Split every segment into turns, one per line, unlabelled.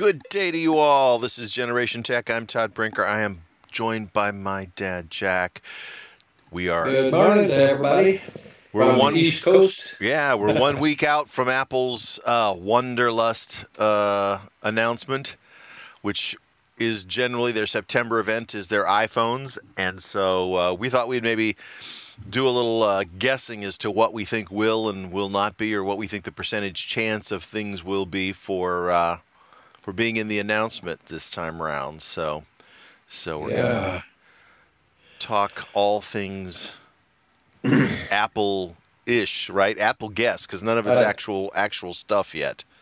Good day to you all. This is Generation Tech. I'm Todd Brinker. I am joined by my dad, Jack. We are.
Good morning everybody.
We're one.
East Coast.
Yeah, we're one week out from Apple's uh, Wonderlust uh, announcement, which is generally their September event is their iPhones, and so uh, we thought we'd maybe do a little uh, guessing as to what we think will and will not be, or what we think the percentage chance of things will be for uh, for being in the announcement this time around. So, so we're gonna talk all things Apple ish, right? Apple guess, because none of it's
Uh,
actual actual stuff yet.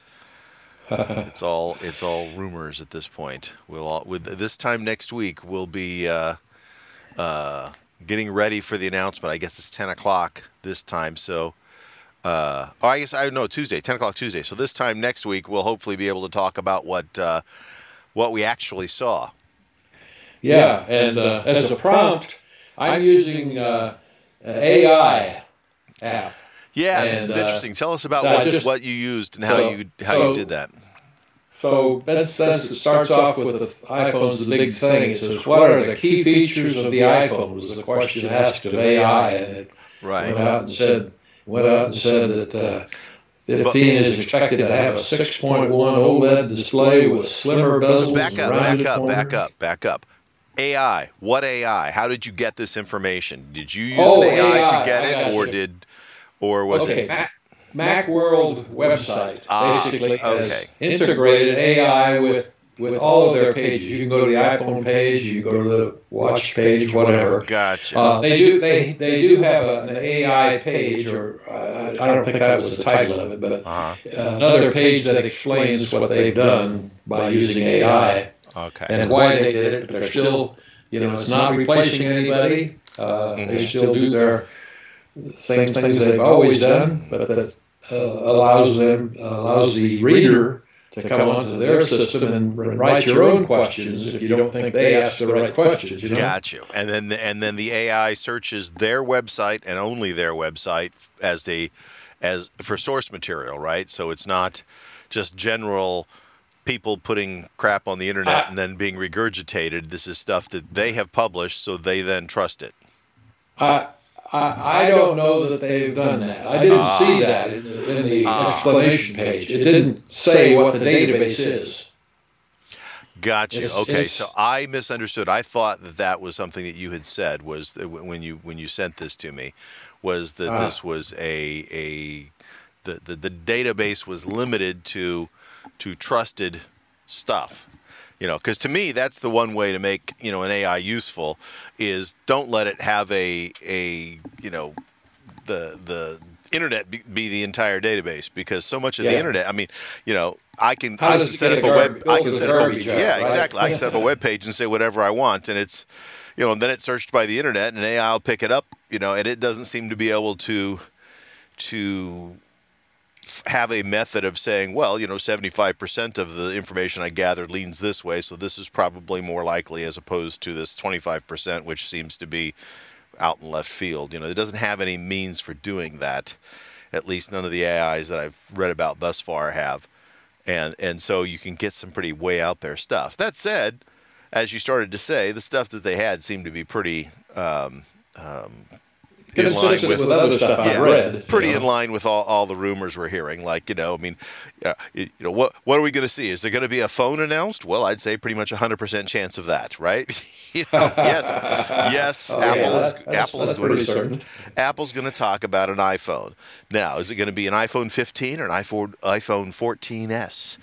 It's all it's all rumors at this point. We'll all, with this time next week we'll be uh, uh, getting ready for the announcement. I guess it's ten o'clock this time. So, uh, oh, I guess I know Tuesday, ten o'clock Tuesday. So this time next week we'll hopefully be able to talk about what uh, what we actually saw.
Yeah, and uh, as a prompt, I'm using uh, an AI app.
Yeah, this
And,
is
uh,
interesting. Tell us about
uh,
what,
just-
what you used and how
so-
you how
so-
you did that.
So that says it starts off with the iPhone's the big thing. It says, "What are the key features of the iPhone?" Was the question asked of AI, and it
Right.
went out and said went out and said that uh, 15 is expected to have a 6.1 OLED display with slimmer bezels,
Back up, back up,
corners.
back up, back up. AI. What AI? How did you get this information? Did you use
Oh,
an AI,
AI,
to get it, or
you.
did, or was
okay,
it?
Mac, Macworld website
Ah,
basically has
okay.
integrated AI with with all of their pages. You can go to the iPhone page, you can go to the Watch page, whatever.
Gotcha.
Uh, they do they they do have a, an AI page, or uh, I don't think that was the title of it, but
uh-huh.
uh, another page that explains what they've done by using AI
Okay.
and why they did it. But they're still, you know, it's not replacing anybody. Uh, They
Mhm.
still do their same things they've always done, but that uh, allows them allows the reader to come onto their system and write your own questions if you don't think they ask the right questions. You know?
Got you. And then and then the AI searches their website and only their website as they as for source material, right? So it's not just general people putting crap on the internet
Ah.
and then being regurgitated. This is stuff that they have published, so they then trust it.
I, I, I don't know that they've done that. I didn't
Ah.
see that in the, in the
Ah.
explanation page. It didn't say what the database is.
Gotcha.
It's-
okay,
it's-
so I misunderstood. I thought that that was something that you had said was that when you when you sent this to me was that
Ah.
this was a a the, the the database was limited to to trusted stuff. You know, because to me that's the one way to make you know an AI useful is don't let it have a a you know the the internet be, be the entire database because so much of the internet i mean you know i can,
How
I can set up
a
web i can set up a, yeah
right?
exactly. I can set up a web page and say whatever i want and it's you know and then it's searched by the internet and ai will pick it up you know and it doesn't seem to be able to to have a method of saying, well, you know, 75% of the information I gathered leans this way, so this is probably more likely as opposed to this 25%, which seems to be out in left field. You know, it doesn't have any means for doing that. At least none of the AIs that I've read about thus far have. And and so you can get some pretty way out there stuff. That said, as you started to say, the stuff that they had seemed to be pretty um, um, in line with
with other stuff I've
yeah,
read. you
pretty
know.
in line with all, all the rumors we're hearing. Like you know, I mean, uh, you, you know, what what are we going to see? Is there going to be a phone announced? Well, I'd say pretty much a hundred percent chance of that, right? you know, yes, yes.
Oh,
Apple
yeah,
is
that's-
Apple is going to
certain.
Apple's going to talk about an iPhone. Now, is it going to be an iPhone 15 or an iPhone iPhone 14s?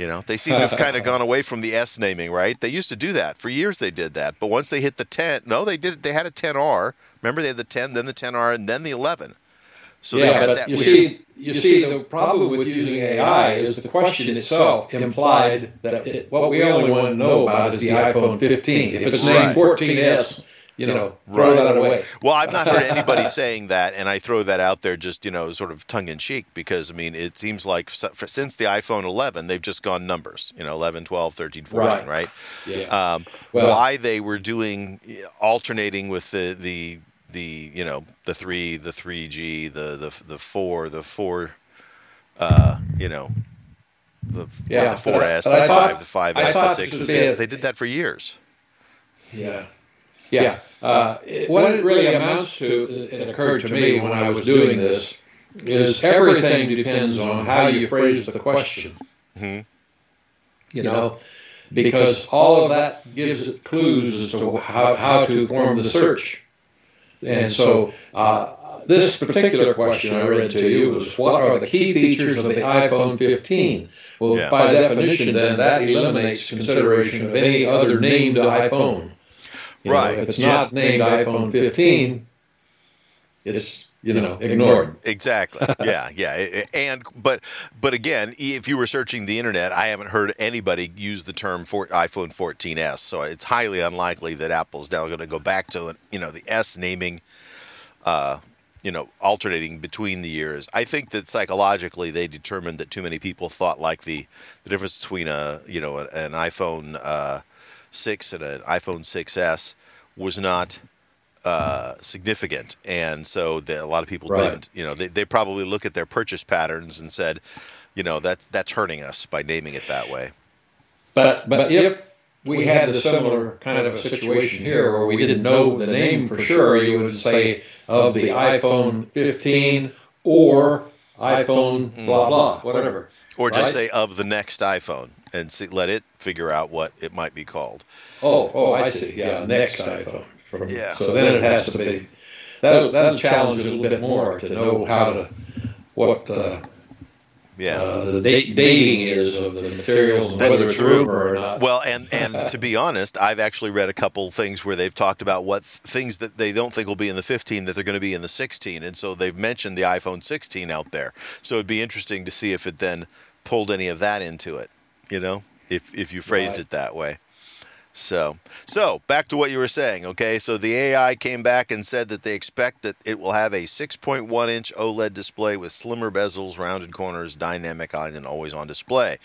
You know, they seem to have kind of gone away from the S naming, right? They used to do that for years. They did that, but once they hit the 10, no, they did. They had a 10R. Remember, they had the 10, then the 10R, and then the 11. So they
yeah,
had
but
that
you
weird.
see, you see, the problem with using AI is the question itself implied that it, what we only want to know about is the iPhone 15. If it's named
Right.
14s, you know, throw
Right.
that away.
Well, I've not heard anybody saying that, and I throw that out there just you know, sort of tongue in cheek, because I mean, it seems like since the iPhone 11, they've just gone numbers. You know, 11, 12, 13, 14, right?
Right. Yeah.
Um,
Well-
why they were doing alternating with the the the you know the three the three G the the the four the four uh, you know the,
Yeah,
the
but I-
4S, the
I
5,
thought-
the 5S,
I
the 6, the
this
6.
would
They did that for years.
Yeah. Yeah. Uh, it, what it really amounts to, it occurred to me when I was doing this, is everything depends on how you phrase the question.
Mhm.
You know, because all of that gives it clues as to how, how to form the search. And so, uh, this particular question I read to you was what are the key features of the iPhone 15? Well,
Yeah.
by definition, then that eliminates consideration of any other named iPhone. You know,
Right.
if it's
Yeah.
not named iPhone 15, it's you know ignored.
Exactly. Yeah, yeah. I- I- And but but again, if you were searching the internet, I haven't heard anybody use the term for iPhone 14s. So it's highly unlikely that Apple's now going to go back to you know the S naming, uh, you know, alternating between the years. I think that psychologically they determined that too many people thought like the the difference between a you know an iPhone uh, six and an iPhone 6s was not uh, significant, and so the, a lot of people
Right.
didn't. You know, they, they probably look at their purchase patterns and said, you know, that's that's hurting us by naming it that way.
But but if we had the similar kind of a situation here where we didn't know the name for sure, you would say of the iPhone 15 or iPhone blah blah whatever.
Or just
Right.
say of the next iPhone and see, let it figure out what it might be called.
Oh oh I see yeah next iPhone. From,
Yeah.
So then it has to be that'll that'll challenge a little bit more to know how to what uh,
Yeah.
uh, the date, dating is of the materials and
That's
whether
true.
or not.
Well, and and to be honest, I've actually read a couple things where they've talked about what th- things that they don't think will be in the 15 that they're going to be in the 16, and so they've mentioned the iPhone 16 out there. So it'd be interesting to see if it then pulled any of that into it. You know, if if you phrased
Right.
it that way. So, so back to what you were saying, okay? So the AI came back and said that they expect that it will have a 6.1 inch OLED display with slimmer bezels, rounded corners, dynamic eye, and always on display,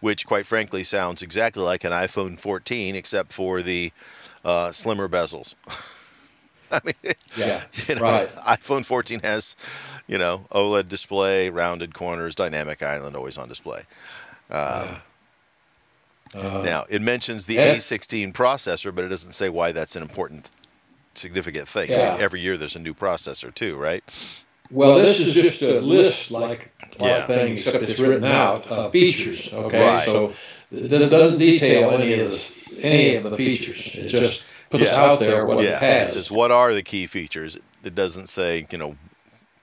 which quite frankly sounds exactly like an iPhone 14 except for the uh, slimmer bezels. I mean,
yeah,
you know,
right.
iPhone 14 has, you know, OLED display, rounded corners, dynamic island, always on display. Um,
Uh,
now, it mentions the
Yeah.
A16 processor, but it doesn't say why that's an important, significant thing. I mean, every year there's a new processor, too, right?
Well, this is just a list like a lot
Yeah.
of things, except it's written out uh, features. Okay,
Right.
so this doesn't detail any of this, any of the features. It just puts
Yeah.
out there what it
yeah. It
has.
says, what are the key features? It doesn't say, you know,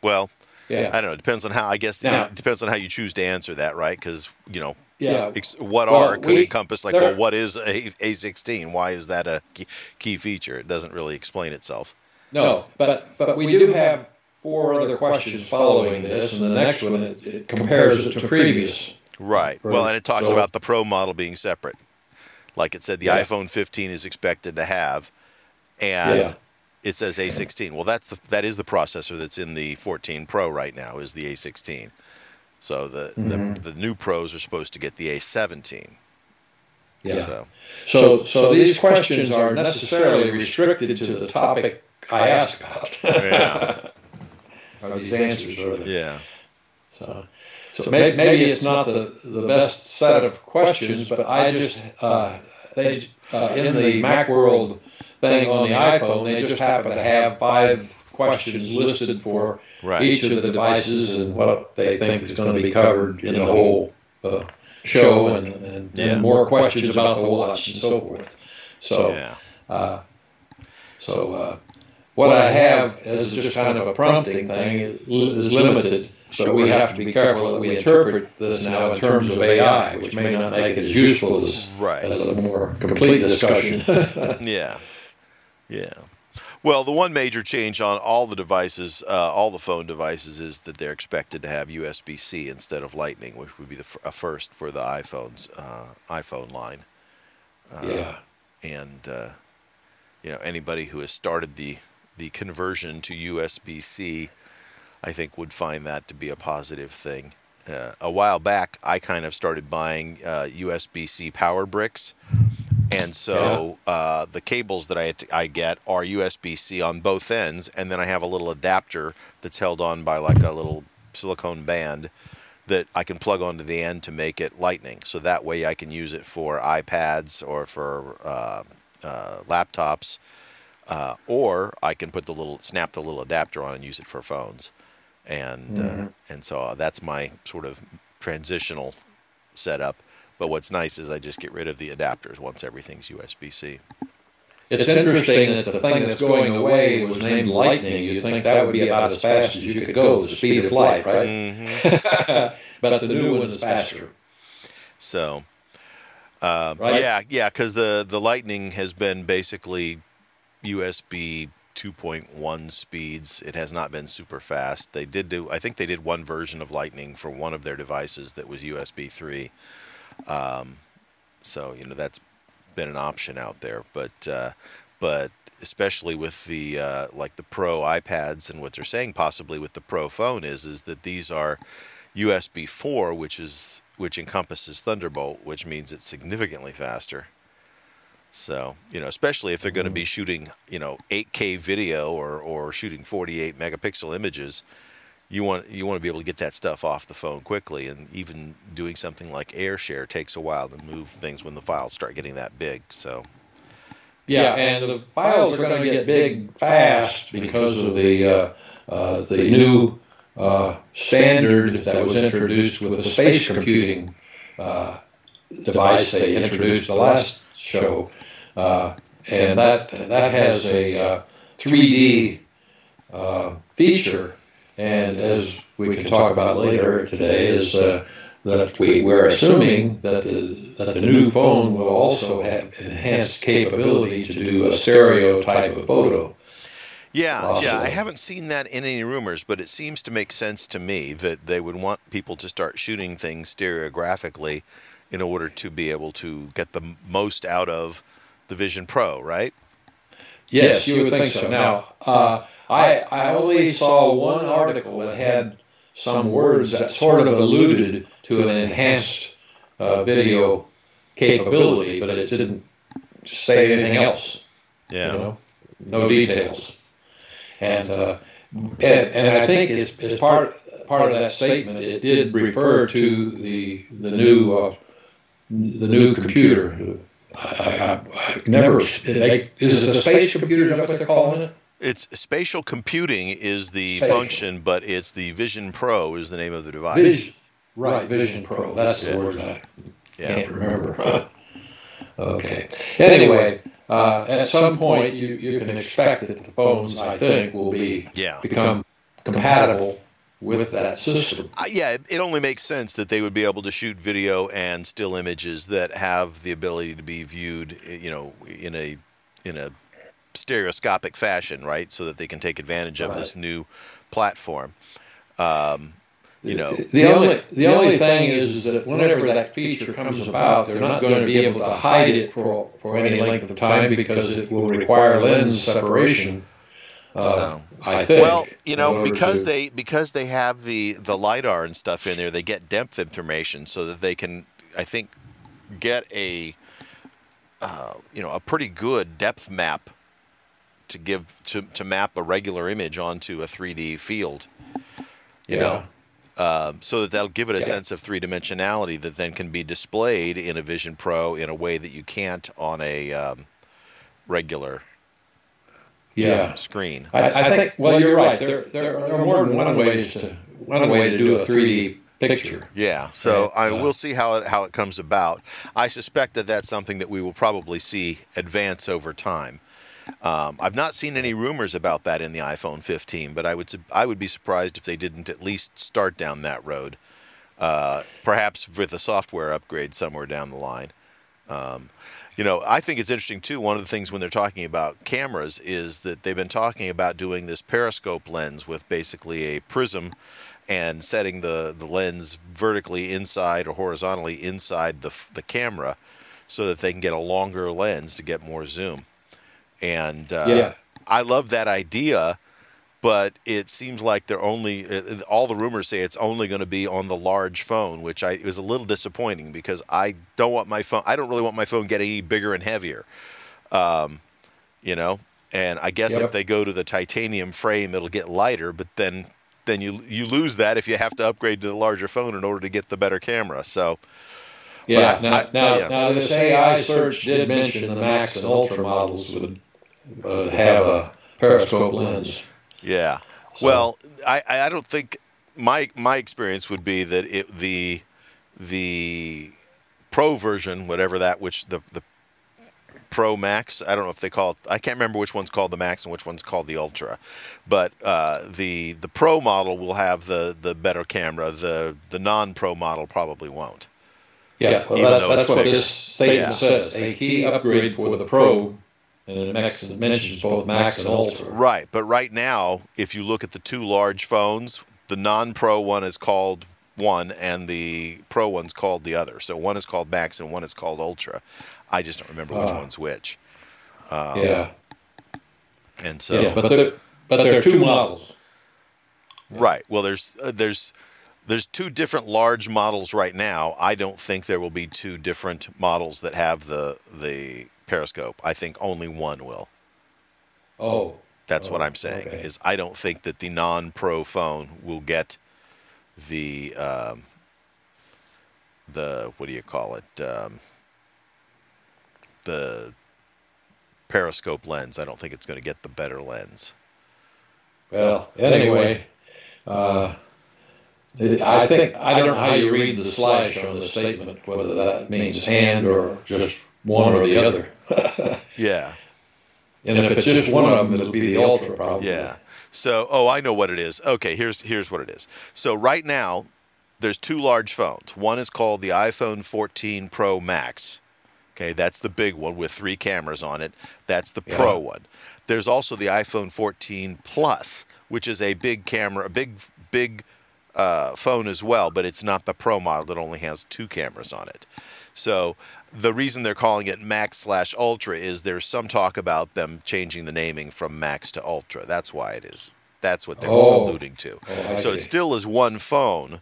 well,
yeah,
I don't know. It depends on how, I guess,
Now-
it depends on how you choose to answer that, right? Because, you know,
yeah.
ex- what
Well,
are could
we-
encompass, like, well, what is a A16? Why is that a key, key feature? It doesn't really explain itself.
No, but but we do have four other questions following this, and the next one it, it compares it to previous.
Right. Well, and it talks
So-
about the Pro model being separate. Like it said, the
Yeah.
iPhone 15 is expected to have, and
Yeah.
it says A16. Well, that's the that is the processor that's in the 14 Pro right now is the A16. So the
Mm-hmm.
the, the new Pros are supposed to get the A17.
Yeah.
So
So so these questions are necessarily restricted to the topic I asked about.
Yeah.
or these answers are.
yeah.
So, so maybe, maybe it's not the, the best set of questions, but I just uh, they uh, in the MacWorld thing on the iPhone, they just happen to have five questions listed for
Right.
each of the devices and what they think is going to be covered in the whole uh, show, and, and,
Yeah.
and more questions about the watch and so forth. So.
yeah.
Uh, so uh, what I have as just kind of a prompting thing is, limited. So we have to be careful that we interpret this now in terms of AI, which may not make it as useful as,
Right.
as a more complete discussion.
Yeah. Yeah. Well, the one major change on all the devices, uh, all the phone devices, is that they're expected to have USB-C instead of Lightning, which would be the f- a first for the iPhones, uh, iPhone line.
yeah.
And uh, you know, anybody who has started the the conversion to USB-C, I think, would find that to be a positive thing. Uh, a while back, I kind of started buying uh, USB-C power bricks, and so uh, the cables that I, I get are USB-C on both ends, and then I have a little adapter that's held on by like a little silicone band that I can plug onto the end to make it lightning. So that way I can use it for iPads or for uh, uh, laptops, uh, or I can put the little snap the little adapter on and use it for phones. And mm-hmm. and so that's my sort of transitional setup. But what's nice is I just get rid of the adapters once everything's USB C.
It's interesting that the thing that's going away was named Lightning. You'd think that would be about as fast as you could go, the speed of light, right? Mm-hmm. but the new one is faster.
So, uh, right? yeah, yeah, because the the Lightning has been basically USB 2.1 speeds. It has not been super fast. They did do, I think they did one version of Lightning for one of their devices that was USB 3. Um, so you know that's been an option out there, but uh, but especially with the uh, like the Pro iPads and what they're saying possibly with the Pro phone is is that these are USB 4, which is which encompasses Thunderbolt, which means it's significantly faster. So, you know, especially if they're going to be mm-hmm. shooting, you know, 8K video or, or shooting 48 megapixel images, you want you want to be able to get that stuff off the phone quickly and even doing something like AirShare takes a while to move things when the files start getting that big so.
Yeah and the files are going to get big fast because of the uh, uh, the new uh, standard that was introduced with the space computing uh, device they introduced the last show. uh, and that that has a 3D uh, feature and as we can talk about later today, is uh, that we, we're assuming that the, that the new phone will also have enhanced capability to do a stereo type of photo.
Yeah, also. yeah, I haven't seen that in any rumors, but it seems to make sense to me that they would want people to start shooting things stereographically in order to be able to get the most out of the Vision Pro, right?
Yes, you would think so. Now, uh, I, I only saw one article that had some words that sort of alluded to an enhanced uh, video capability, but it didn't say anything else.
Yeah. You know?
No details. And, uh, and, and I think as, as part part of that statement, it did refer to the the new uh, the new computer. I, I, I never they, is it a space computer? Is that what they're calling it?
It's spatial computing is the spatial. function, but it's the Vision Pro is the name of the device.
Vision, right, Vision Pro. That's the word I yeah. can't remember. okay. Anyway, uh, at some point you, you can expect that the phones, I think, will be
yeah.
become compatible with that system.
Uh, yeah, it, it only makes sense that they would be able to shoot video and still images that have the ability to be viewed, you know, in a in a stereoscopic fashion, right? So that they can take advantage of right. this new platform. Um, you know,
the only the only thing is, is that whenever that feature comes about, they're not going to be able to hide it for for any length of time because it will require lens separation. Uh, so, I think.
Well, you know, because to, they because they have the the lidar and stuff in there, they get depth information so that they can, I think, get a uh, you know a pretty good depth map to give to, to map a regular image onto a 3D field. You yeah. know, uh, so that that'll give it a yeah. sense of three dimensionality that then can be displayed in a Vision Pro in a way that you can't on a um, regular
yeah.
screen.
I, I, think. Well, you're right. There, there, there are more than one ways to one way to do a 3D picture.
Yeah. So I we'll see how it how it comes about. I suspect that that's something that we will probably see advance over time. Um, I've not seen any rumors about that in the iPhone 15, but I would I would be surprised if they didn't at least start down that road. Uh, perhaps with a software upgrade somewhere down the line. Um, you know, I think it's interesting too. One of the things when they're talking about cameras is that they've been talking about doing this periscope lens with basically a prism and setting the, the lens vertically inside or horizontally inside the, the camera so that they can get a longer lens to get more zoom. And uh, yeah. I love that idea, but it seems like they're only uh, all the rumors say it's only going to be on the large phone, which I was a little disappointing because I don't want my phone. I don't really want my phone getting any bigger and heavier. Um, you know, and I guess yep. if they go to the titanium frame, it'll get lighter. But then then you you lose that if you have to upgrade to the larger phone in order to get the better camera. So
yeah, now, I, now, yeah. now this AI search did mention the Max and Ultra models would uh, have a periscope lens.
Yeah. So. Well, I, I don't think my my experience would be that it the the pro version, whatever that which the the Pro Max. I don't know if they call it. I can't remember which one's called the Max and which one's called the Ultra, but uh, the the Pro model will have the the better camera. The the non Pro model probably won't.
Yeah, well, that's, that's what this statement yeah. says. A key upgrade for the Pro, and it mentions both Max and Ultra.
Right, but right now, if you look at the two large phones, the non-Pro one is called one, and the Pro one's called the other. So one is called Max, and one is called Ultra. I just don't remember which uh, one's which.
Um, yeah.
And so,
yeah, but there, but there are two models.
Right. Well, there's uh, there's there's two different large models right now. I don't think there will be two different models that have the the periscope. I think only one will.
Oh.
That's
oh,
what I'm saying.
Okay.
Is I don't think that the non-pro phone will get the um, the what do you call it? Um, the periscope lens. I don't think it's going to get the better lens.
Well, anyway, uh, I think I don't know how you read the slash on the statement, whether that means and or just one or the other.
yeah.
And if it's just one of them, it'll be the ultra probably.
Yeah. So, oh, I know what it is. Okay, here's here's what it is. So right now, there's two large phones. One is called the iPhone 14 Pro Max. Okay, that's the big one with three cameras on it. That's the yeah. Pro one. There's also the iPhone 14 Plus, which is a big camera, a big big uh, phone as well, but it's not the Pro model that only has two cameras on it. So the reason they're calling it Max slash Ultra is there's some talk about them changing the naming from Max to Ultra. That's why it is. That's what they're oh. alluding to.
Oh,
so
see.
it still is one phone,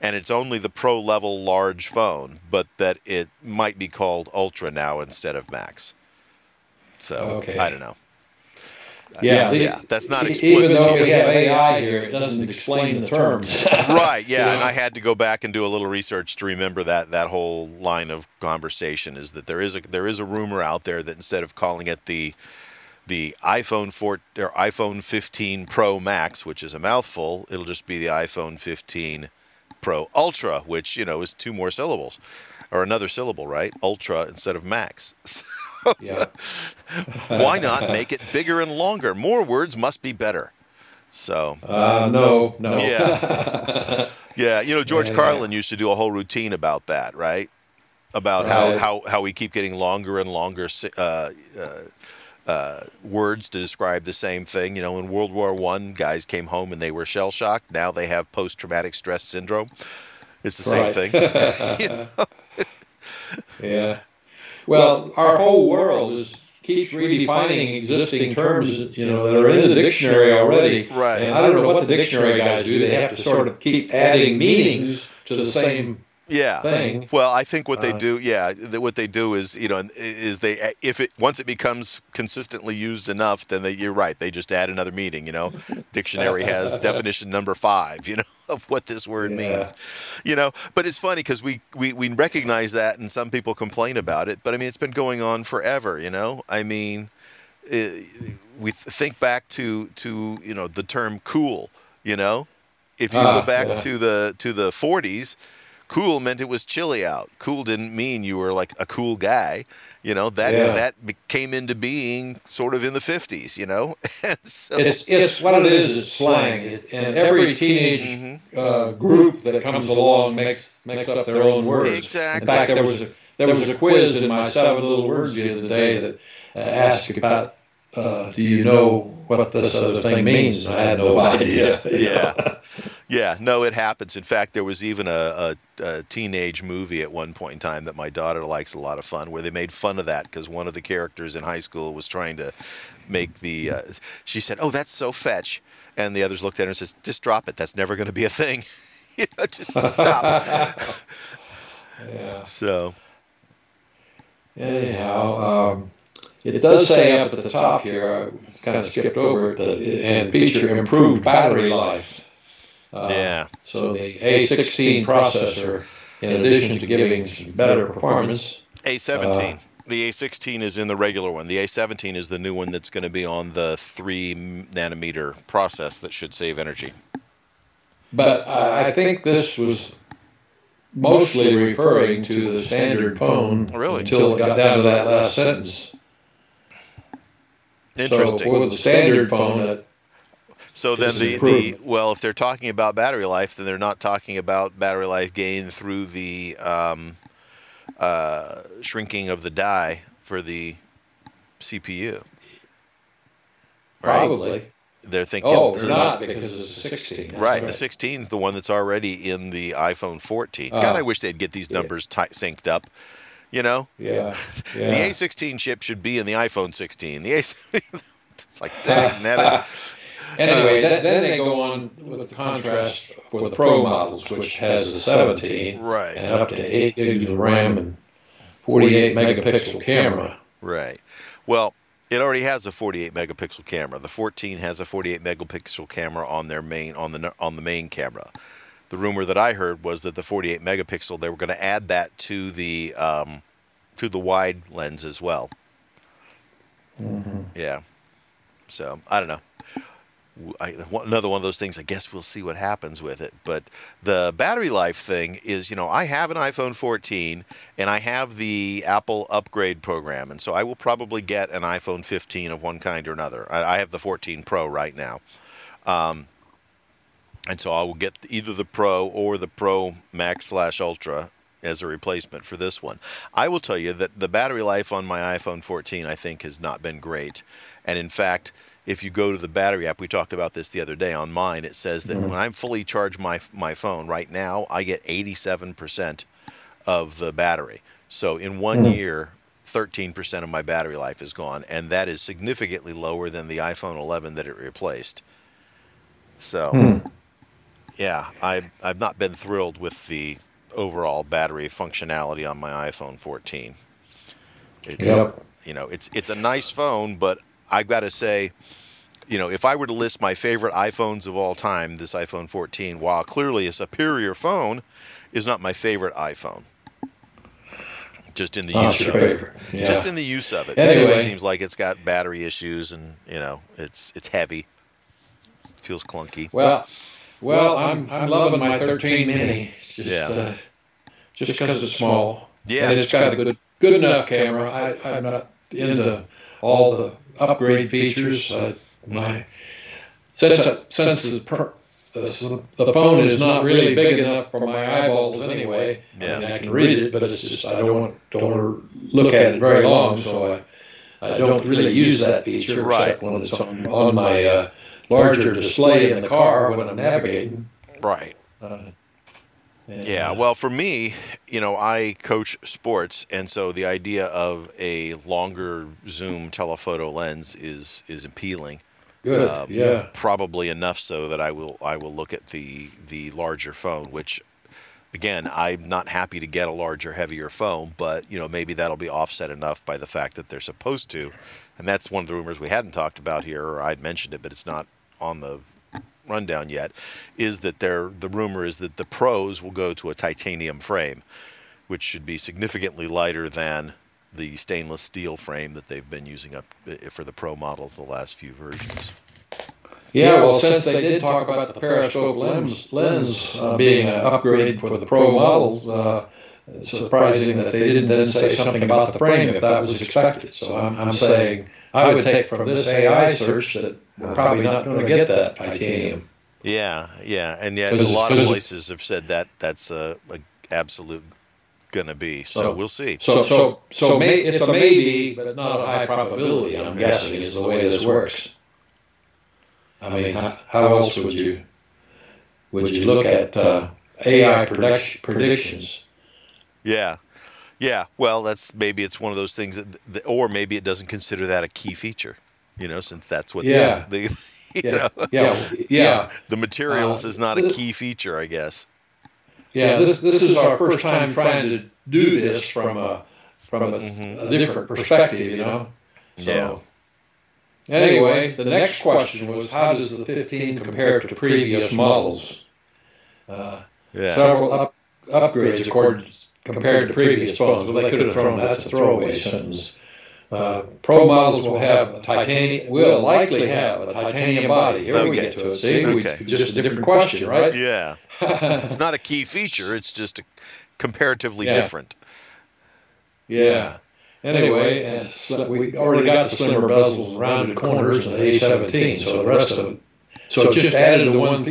and it's only the pro level large phone, but that it might be called Ultra now instead of Max. So
okay.
I don't know.
Yeah,
yeah, that's not
explicit. Even though we have AI here, it doesn't explain the terms.
right. Yeah, and I had to go back and do a little research to remember that that whole line of conversation is that there is a there is a rumor out there that instead of calling it the the iPhone 4 or iPhone 15 Pro Max, which is a mouthful, it'll just be the iPhone 15 Pro Ultra, which you know is two more syllables or another syllable, right? Ultra instead of Max.
yeah.
Why not make it bigger and longer? More words must be better. So.
Uh, no, no.
Yeah. yeah. You know, George yeah, Carlin used to do a whole routine about that, right? About right. how, how, how we keep getting longer and longer uh, uh, uh, words to describe the same thing. You know, in World War One, guys came home and they were shell shocked. Now they have post traumatic stress syndrome. It's the same thing. you
know? yeah. Well, our whole world is keeps redefining existing terms, you know, that are in the dictionary already.
Right.
And I don't know what the dictionary guys do. They have to sort of keep adding meanings to the same
yeah.
thing.
Well, I think what they uh, do, yeah, what they do is, you know, is they if it once it becomes consistently used enough, then they, you're right, they just add another meaning. You know, dictionary has definition number five. You know, of what this word
yeah.
means. You know, but it's funny because we, we we recognize that, and some people complain about it. But I mean, it's been going on forever. You know, I mean, it, we think back to to you know the term cool. You know, if you uh, go back
yeah.
to the to the 40s cool meant it was chilly out. Cool didn't mean you were like a cool guy. You know that
yeah.
that came into being sort of in the fifties. You know,
so, it's it's what it is. It's slang, and every teenage mm-hmm. uh, group that comes along makes makes up their own words.
Exactly.
In fact, there was a there was a quiz in my seven little words the other day that uh, asked about uh, do you know what this other thing means? I had no idea.
yeah. Yeah, no, it happens. In fact, there was even a, a, a, teenage movie at one point in time that my daughter likes a lot of fun, where they made fun of that because one of the characters in high school was trying to make the. Uh, she said, "Oh, that's so fetch," and the others looked at her and says, "Just drop it. That's never going to be a thing. you know, just stop."
yeah.
So.
Anyhow. Um, it does say up at the top here, I kind of skipped over it, that, and feature improved battery life. Uh,
Yeah.
So the A16 processor, in addition to giving some better performance,
A17. the A16 is in the regular one. The A17 is the new one that's going to be on the three nanometer process that should save energy.
but I I think this was mostly referring to the standard phone
Really?
until it got down to that last sentence.
Interesting.
So for the standard phone, it,
So then the, the well, if they're talking about battery life, then they're not talking about battery life gain through the um, uh, shrinking of the die for the CPU. Right?
probably.
They're thinking.
Oh, they're not
must-
because it's a 16. That's
Right, the 16 is the one that's already in the iPhone 14. God,
Ah.
I wish they'd get these
Yeah.
numbers synced up. You know,
Yeah.
the. A16 chip should be in the iPhone 16. The A, it's like, dang, that,
Anyway, uh, th- then they go on with the contrast for the Pro models, which has a 17
right.
and up to 8 gigs of RAM and 48 megapixel camera.
Right. Well, it already has a 48 megapixel camera. The 14 has a 48 megapixel camera on their main on the on the main camera. The rumor that I heard was that the 48 megapixel they were going to add that to the um, to the wide lens as well. Yeah. So I don't know. I, another one of those things. I guess we'll see what happens with it. But the battery life thing is, you know, I have an iPhone 14 and I have the Apple upgrade program, and so I will probably get an iPhone 15 of one kind or another. I, I have the 14 Pro right now, um, and so I will get either the Pro or the Pro Max slash Ultra as a replacement for this one. I will tell you that the battery life on my iPhone 14, I think, has not been great, and in fact if you go to the battery app, we talked about this the other day on mine. It says that mm-hmm. when I'm fully charged my my phone right now, I get 87% of the battery. So in one mm. year, 13% of my battery life is gone, and that is significantly lower than the iPhone 11 that it replaced. So, hmm. Yeah, I I've not been thrilled with the overall battery functionality on my iPhone 14. It-
Yep.
you know, it's it's a nice phone, but I've got to say, you know, if I were to list my favorite iPhones of all time, this iPhone 14, while clearly a superior phone, is not my favorite iPhone. Just in the use of it.
Yeah.
Just in the use of it.
Anyway.
It seems like it's got battery issues and, you know, it's it's heavy. Feels clunky.
Well, well, I'm I'm loving my 13 mini. It's Just,
Yeah.
uh, just because it's small.
Yeah.
And it's got a good good enough camera. I, I'm not into all the upgrade features. Uh, my since I, since the, pr- the the phone is not really big enough for my eyeballs anyway. I, mean,
Yeah.
I can read it, but it's just I don't want don't want to look at it very long, so I I don't really use that feature
Right.
except when it's on on my uh, larger display in the car when I'm navigating.
Right.
Uh, and,
Yeah,
uh,
well, for me, you know, I coach sports, and so the idea of a longer zoom telephoto lens is is appealing.
good.
Um,
yeah.
probably enough so that I will I will look at the the larger phone, which again I'm not happy to get a larger, heavier phone, but you know maybe that'll be offset enough by the fact that they're supposed to, and that's one of the rumors we hadn't talked about here, or I'd mentioned it, but it's not on the rundown yet. Is that they're the rumor is that the pros will go to a titanium frame, which should be significantly lighter than the stainless steel frame that they've been using up uh, for the pro models the last few versions.
Yeah, well, since they did talk about the periscope lens, lens uh, being an upgrade for the Pro models, uh, it's surprising that they didn't then say something about the frame if that was expected. So I'm, I'm saying I would take from this AI search that we're probably not going to get that titanium.
Yeah, yeah, and yet a lot of
because
places have said that that's a, a absolute gonna be. So,
So-
we'll see.
So, so, so may, it's a maybe, but not a high probability. I'm guessing is the way this works. I mean, how, how else would you would you look at uh, AI predict- predictions?
Yeah, yeah. Well, that's maybe it's one of those things that, that or maybe it doesn't consider that a key feature. You know, since that's what
Yeah.
the, the you
Yeah,
know
yeah, yeah.
the materials
Uh,
is not a key feature, I guess.
Yeah, this this is our first time trying to do this from a from a,
Mhm.
a different perspective, you know.
Yeah.
Anyway, the next question was how does the 15 compare to previous models? Uh,
Yeah.
Several up, upgrades according compared to previous phones, but they could have thrown that's a throwaway sentence. Uh, Pro models will have a titanium will likely have a titanium body. Here we get to it. See, we,
Okay.
just a different question, right?
Yeah. It's not a key feature. It's just a comparatively
Yeah.
different.
Yeah. Anyway, and so we already got the slimmer bezels and rounded corners in the A17, so the rest of it. So it just added the one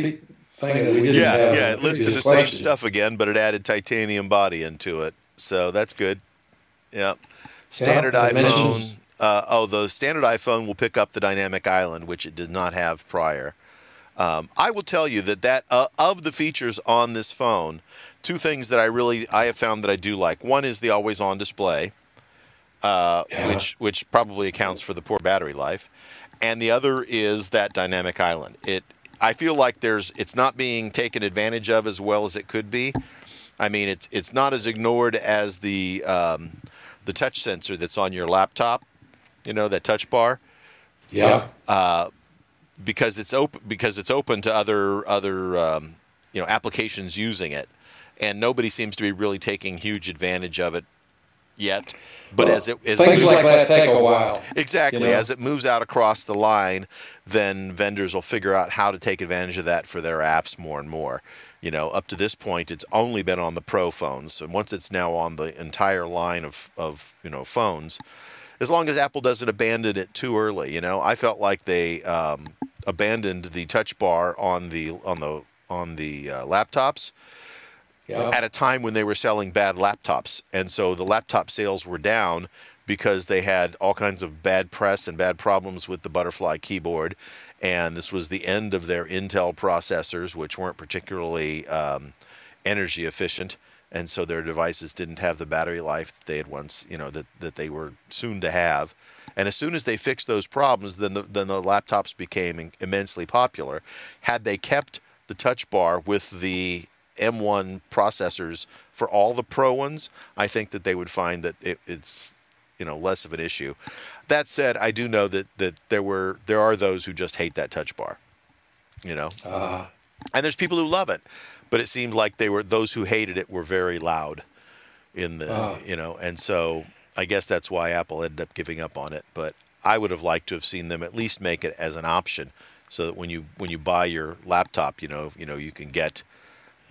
thing that we
Yeah, yeah. It
the
listed the
previous
same stuff again, but it added titanium body into it. So that's good. Yeah. Standard
Yeah,
iPhone. Uh, oh, the standard iPhone will pick up the dynamic island, which it did not have prior. Um, I will tell you that that uh, of the features on this phone, two things that I really I have found that I do like. One is the always-on display, uh,
Yeah.
which which probably accounts for the poor battery life, and the other is that dynamic island. It I feel like there's it's not being taken advantage of as well as it could be. I mean, it's it's not as ignored as the um, the touch sensor that's on your laptop. You know that touch bar
Yeah.
because it's open because it's open to other other um, you know applications using it, and nobody seems to be really taking huge advantage of it yet. But
Well,
as it as it
Things
moves-
like that take a while.
Exactly.
you know?
As it moves out across the line, then vendors will figure out how to take advantage of that for their apps more and more. You know, up to this point, it's only been on the pro phones, and once it's now on the entire line of, of you know phones, as long as Apple doesn't abandon it too early. You know, I felt like they um, abandoned the touch bar on the on the on the uh, laptops At a time when they were selling bad laptops. And so the laptop sales were down because they had all kinds of bad press and bad problems with the butterfly keyboard. And this was the end of their Intel processors, which weren't particularly um, energy efficient. And so their devices didn't have the battery life that they had once, you know, that, that they were soon to have. And as soon as they fixed those problems, then the, then the laptops became immensely popular. Had they kept the touch bar with the M1 processors for all the Pro ones, I think that they would find that it, it's you know less of an issue. That said, I do know that that there were there are those who just hate that touch bar. You know,
Uh,
and there's people who love it, but it seemed like they were those who hated it were very loud in the
Ah.
you know, and so I guess that's why Apple ended up giving up on it. But I would have liked to have seen them at least make it as an option, so that when you when you buy your laptop, you know you know you can get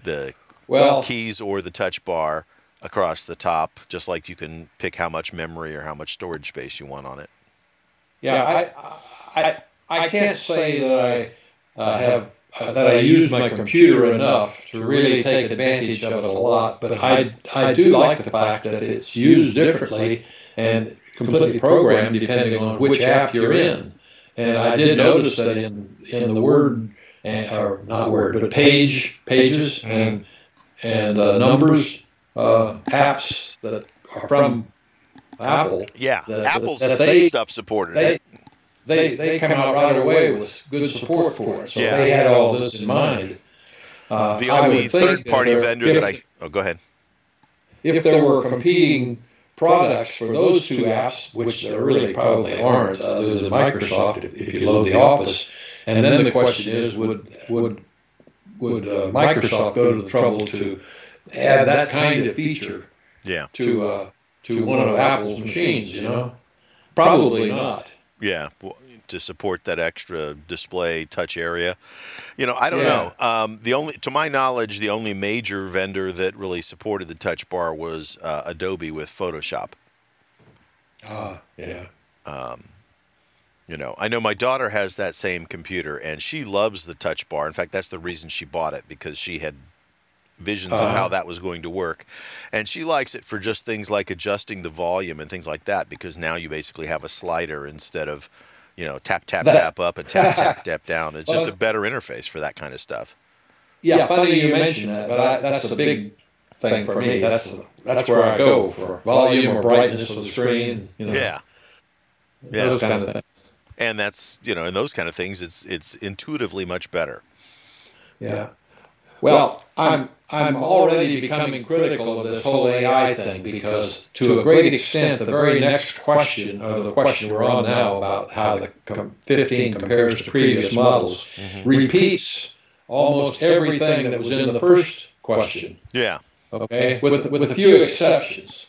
the
well,
keys or the touch bar across the top, just like you can pick how much memory or how much storage space you want on it.
yeah, I, I, I can't say that I uh, have uh, that I use my computer enough to really take advantage of it a lot, but I, I do like the fact that it's used differently and completely programmed depending on which app you're in. And I did notice that in in the Word, and, or not Word, but Page, Pages, and and uh, Numbers uh, apps that are from Apple,
Yeah,
That-
Apple's
that they-
stuff supported
they
it.
they they come out right away with good support for it. So
Yeah.
they had all this in mind. Uh,
The only third-party vendor
if,
that I oh go ahead.
if there were competing products for those two apps, which there really probably aren't, other than Microsoft, if, if you load the Office, and then the question is, would would would uh, Microsoft go to the trouble to add that kind of feature
Yeah,
to uh, to one of Apple's machines? You know, probably not.
yeah, well, to support that extra display touch area. You know, I don't
Yeah.
know. Um, the only, to my knowledge, the only major vendor that really supported the touch bar was uh, Adobe with Photoshop.
Ah, yeah.
You know, I know my daughter has that same computer and she loves the touch bar. In fact, that's the reason she bought it because she had visions of
Uh-huh.
how that was going to work. And she likes it for just things like adjusting the volume and things like that because now you basically have a slider instead of, you know, tap, tap,
That-
tap up and tap, tap, tap down. It's just a better interface for that kind of stuff.
Yeah, funny you mention that, but I, that's a big thing for me. That's that's where I go for volume or brightness of the screen. You know,
Yeah. Yeah.
those kind of things.
And that's, you know, in those kind of things, it's, it's intuitively much better.
Yeah. Well, I'm I'm already becoming critical of this whole AI thing because, to a great extent, the very next question, or the question we're on now about how the 15 compares to previous models, mm-hmm. repeats almost everything that was in the first question.
Yeah.
Okay, with with a few exceptions,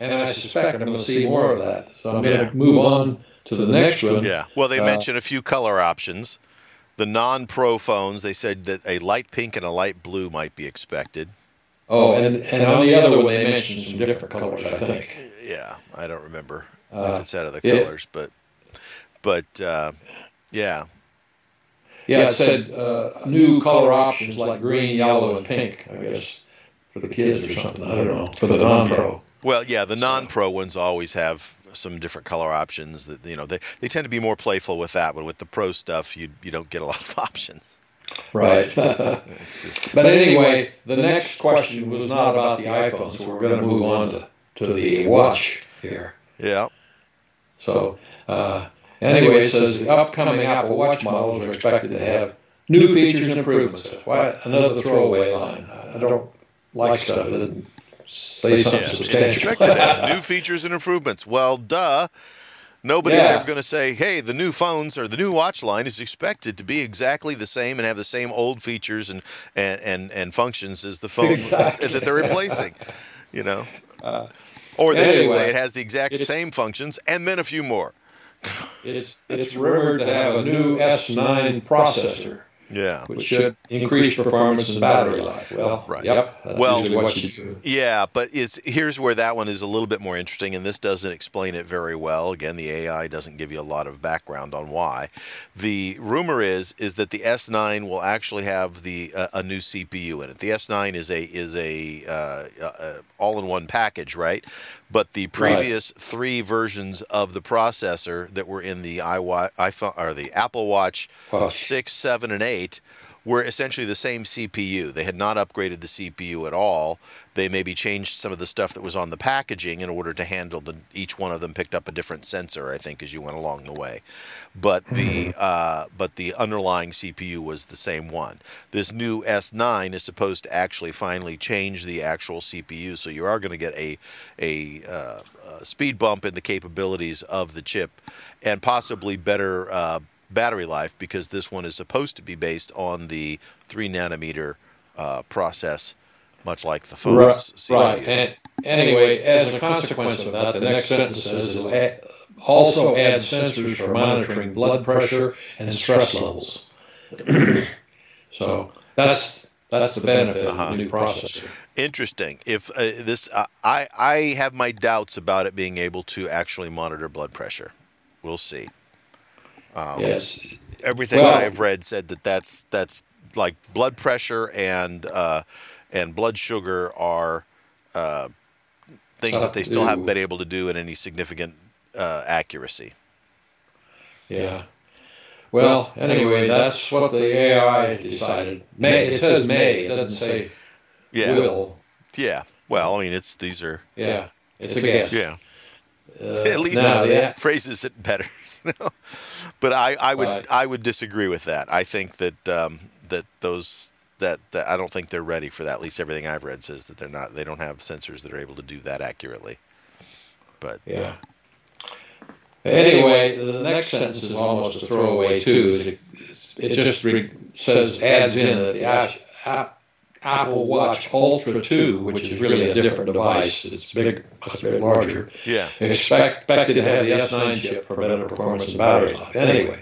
and I suspect I'm going to see more of that. So I'm
Yeah.
going to move on to the next one.
Yeah. Well, they
Uh,
mentioned a few color options. The non-pro phones, they said that a light pink and a light blue might be expected.
Oh, and and on the other one they mentioned some different colors. I think.
Yeah, I don't remember
Uh,
if it's out of the
it-
colors, but but uh, yeah,
Yeah, it said uh, new color options like green, yellow, and pink. I guess for the kids or something. I don't know for the non-pro.
Well, yeah, the non-pro ones always have some different color options. That you know, they, they tend to be more playful with that, but with the pro stuff, you you don't get a lot of options.
Right.
Just
But anyway, the next question was not about the iPhone, so we're going to move on to, to the watch here.
yeah,
So, uh, anyway, it says the upcoming Apple Watch models are expected to have new features and improvements. Why, another throwaway line. I don't like stuff that doesn't say something
yes, it's expected to have new features and improvements. Well, duh. Nobody's
Yeah.
ever going to say, "Hey, the new phones or the new watch line is expected to be exactly the same and have the same old features and and and, and functions as the phone
Exactly.
that they're replacing." You know, uh, or they should say it has the exact same functions and then a few more.
It's, it's rumored to have a new S9 processor,
Yeah.
which should increase performance and battery life. Well,
Right.
yep, that's
Well-
what you do.
Yeah, but it's here's where that one is a little bit more interesting, and this doesn't explain it very well. Again, the AI doesn't give you a lot of background on why. The rumor is is that the S9 will actually have the uh, a new CPU in it. The S9 is a is a uh, uh, all-in-one package, right? But the previous three versions of the processor that were in the iPhone or the Apple Watch
Watch.
six, seven, and eight were essentially the same CPU. They had not upgraded the CPU at all. They maybe changed some of the stuff that was on the packaging in order to handle the. Each one of them picked up a different sensor, I think, as you went along the way. But the uh, but the underlying CPU was the same one. This new S9 is supposed to actually finally change the actual CPU, so you are going to get a a, uh, a speed bump in the capabilities of the chip, and possibly better. Uh, battery life because this one is supposed to be based on the three nanometer uh, process, much like the phone's
Right,
CPU.
right. And anyway, as a consequence of that, the next sentence says it'll add, also add sensors for monitoring blood pressure and stress levels. so that's that's the benefit
Uh-huh.
of the new processor.
Interesting. If uh, this, uh, I I have my doubts about it being able to actually monitor blood pressure. We'll see. Um,
Yes,
Everything
Well-
I've read said that that's that's like blood pressure and uh, and blood sugar are uh, things that they still haven't been able to do in any significant uh, accuracy.
yeah. Well, anyway, that's what the AI decided. May it says may, it doesn't say
Yeah.
will.
Yeah. Well, I mean, it's these are
Yeah, it's a guess.
yeah.
Uh,
At least
now,
it
the,
phrases it better. You know? But I, I would
Right.
I would disagree with that. I think that um, that those that, that I don't think they're ready for that. At least everything I've read says that they're not. They don't have sensors that are able to do that accurately. But
Yeah. Anyway, the next sentence is almost a throwaway too. It, it just re- says adds in that the App- App- Apple Watch Ultra 2, which is really a different device. It's big, much bit larger.
yeah,
Expect, expected to have the S9 chip for better performance and battery life. Anyway,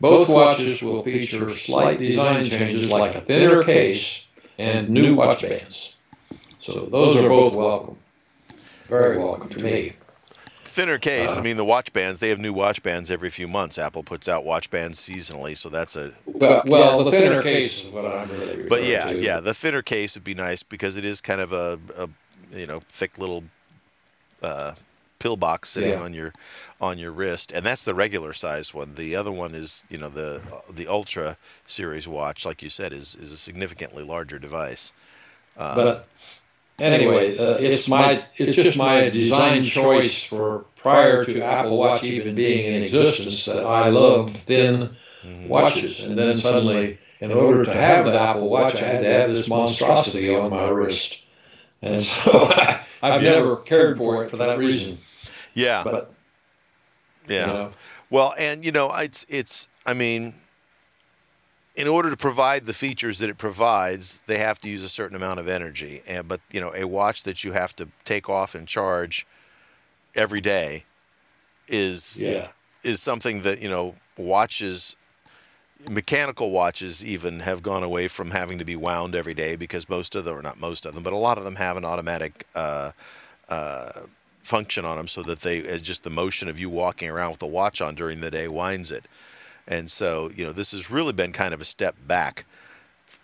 both watches will feature slight design changes like a thinner case and new watch bands. So those are both welcome. Very welcome to me.
thinner case.
Uh-huh.
I mean, the watch bands. They have new watch bands every few months. Apple puts out watch bands seasonally, so that's a.
Well, well, the thinner case is what I'm really referring
But yeah,
to.
yeah, the thinner case would be nice because it is kind of a, a you know thick little uh, pill box sitting
Yeah.
on your on your wrist, and that's the regular size one. The other one is you know the the Ultra series watch, like you said, is is a significantly larger device. Uh,
But anyway, uh, it's my it's just my design choice for prior to Apple Watch even being in existence that I loved thin
mhm.
watches, and then suddenly, in order to have the Apple Watch, I had to have this monstrosity on my wrist, and so I, I've
Yeah.
never cared for it for that reason.
yeah,
But
yeah.
you know,
Well, and you know, it's it's. I mean, in order to provide the features that it provides, they have to use a certain amount of energy. And but you know, a watch that you have to take off and charge every day is
Yeah.
is something that you know watches mechanical watches even have gone away from having to be wound every day because most of them or not most of them but a lot of them have an automatic uh, uh, function on them so that they it's just the motion of you walking around with the watch on during the day winds it and so you know this has really been kind of a step back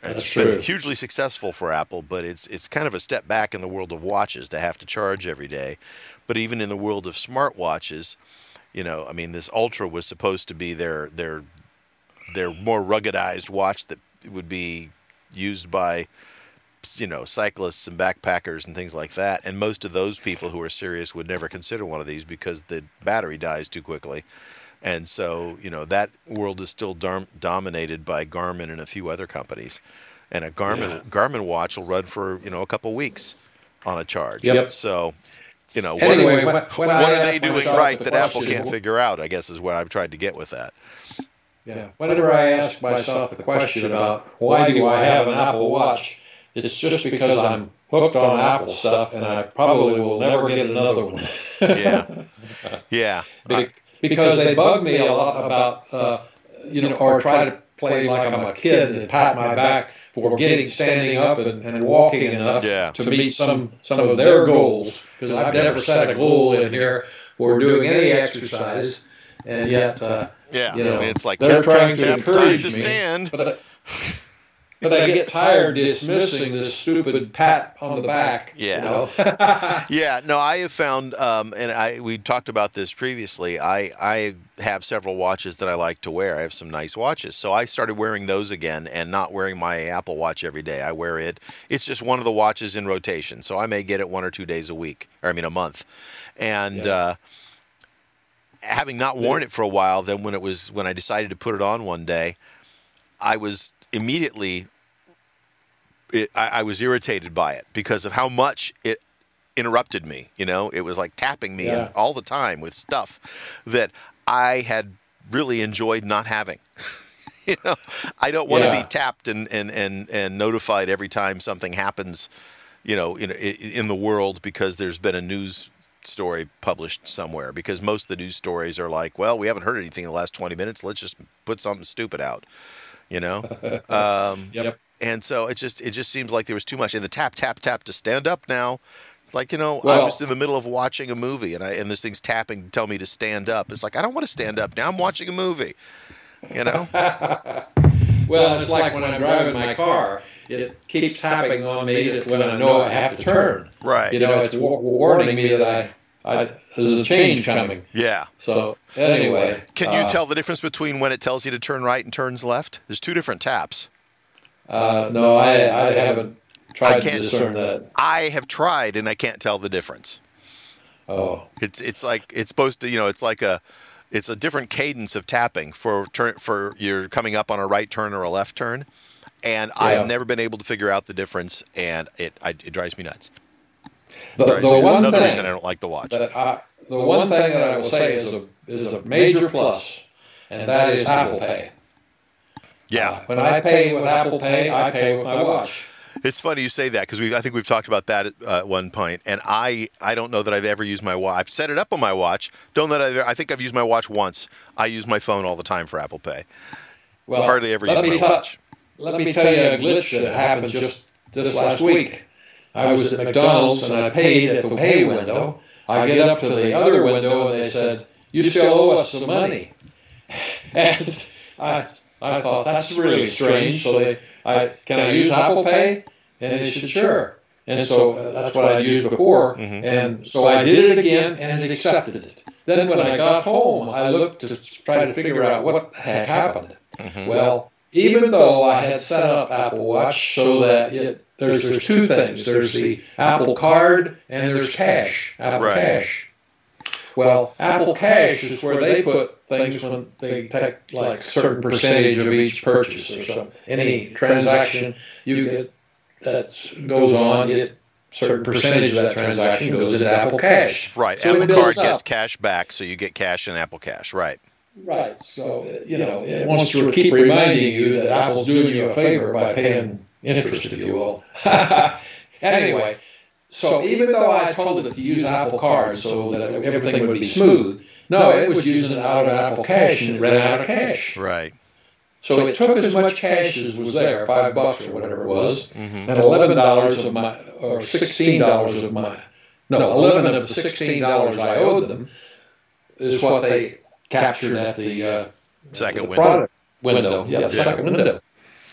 That's
it's been
true.
hugely successful for Apple, but it's it's kind of a step back in the world of watches to have to charge every day. But even in the world of smartwatches, you know, I mean, this Ultra was supposed to be their their their more ruggedized watch that would be used by you know cyclists and backpackers and things like that. And most of those people who are serious would never consider one of these because the battery dies too quickly. And so, you know, that world is still dom- dominated by Garmin and a few other companies. And a Garmin
Yeah.
Garmin watch will run for, you know, a couple weeks on a charge.
Yep.
So, you know, what,
Anyway,
are,
when-
what
I
are they doing right
the
that Apple can't figure out? I guess is what I've tried to get with that.
Yeah. Whenever I ask myself the question about why do I have an Apple Watch, it's just because I'm hooked on Apple stuff and I probably will never get another one.
Yeah. Yeah.
Be- because they bug me a lot about, uh, you know, or try to play like I'm a kid and pat my back for getting standing up and, and walking enough
Yeah.
to meet some some of their goals. Because I've never set a goal in here for doing any exercise, and yet, uh,
Yeah.
you know,
it's like
they're trying to encourage
to
me.
stand.
But, but I get tired dismissing this stupid pat on the back.
Yeah.
You know?
Yeah, no, I have found, um, and I we talked about this previously. I I have several watches that I like to wear. I have some nice watches, so I started wearing those again, and not wearing my Apple Watch every day. I wear it. It's just one of the watches in rotation, so I may get it one or two days a week, or I mean a month, and.
Yeah.
Uh, having not worn it for a while, then when it was when I decided to put it on one day, I was immediately it, I, I was irritated by it because of how much it interrupted me. You know, it was like tapping me
Yeah.
all the time with stuff that I had really enjoyed not having. you know, I don't want to
Yeah.
be tapped and, and, and, and notified every time something happens, you know, in, in in the world because there's been a news story published somewhere because most of the news stories are like, well, we haven't heard anything in the last 20 minutes. Let's just put something stupid out, you know? Um,
yep.
And so it just it just seems like there was too much. And the tap tap tap to stand up now. It's like you know I
Well-
was in the middle of watching a movie and I and this thing's tapping to tell me to stand up. It's like I don't want to stand up now. I'm watching a movie. You know?
Well, it's like when I'm driving my car, it keeps tapping on me when I know I have to turn.
right.
You know, it's warning me that I, I there's a change coming.
yeah.
So anyway,
Can you
uh,
tell the difference between when it tells you to turn right and turns left? There's two different taps.
Uh, no, I, I haven't tried to
can't-
discern that.
I have tried and I can't tell the difference.
Oh,
It's it's like it's supposed to you know it's like a it's a different cadence of tapping for turn for you're coming up on a right turn or a left turn, and
Yeah.
I've never been able to figure out the difference, and it I, it drives me nuts.
the, the
me-
one
another
thing
reason I don't like the watch.
I, the one thing that I will say is a is a major plus, and that is Apple Pay.
Yeah,
Uh, when I pay with Apple Pay, I pay with my watch.
it's funny you say that because we I think we've talked about that at uh, one point, and I I don't know that I've ever used my watch. I've set it up on my watch. Don't that I I think I've used my watch once. I use my phone all the time for Apple Pay.
Well,
Hardly ever
let
use
me
my
tell-
watch.
Let me tell you a glitch that happened just this last week. I was at McDonald's and I paid at the pay window. I get up to the other window and they said, "You still owe us some money." And I I thought that's really strange. So they, I can I use Apple Pay? And they said, "Sure." And so uh, that's what I'd used before.
Mhm.
And so I did it again and it accepted it. Then when I got home, I looked to try to figure out what had happened.
Mhm.
Well, even though I had set up Apple Watch so that it there's there's two things. There's the Apple Card and there's Cash. Apple
Right.
Cash. Well, Apple Cash is where they put things when they take like certain percentage of each purchase or something. Any transaction you get that goes on, it certain percentage of that transaction goes into Apple Cash.
Right,
So it
Apple
builds
Card
up.
gets cash back, so you get cash in Apple Cash. Right.
Right. So uh, you know it wants to keep reminding you that Apple's doing you a favor by paying interest, if you will. anyway, so even though I told it to use Apple Card so that everything would be smooth, no, it was using out of Apple Cash and it ran out of cash.
Right.
So it took as much cash as was there, five bucks or whatever it was, mm-hmm. and eleven dollars of my, or sixteen dollars of my, no, eleven of the sixteen dollars I owed them is what they captured at the uh,
second the window.
window. Yeah, the second window.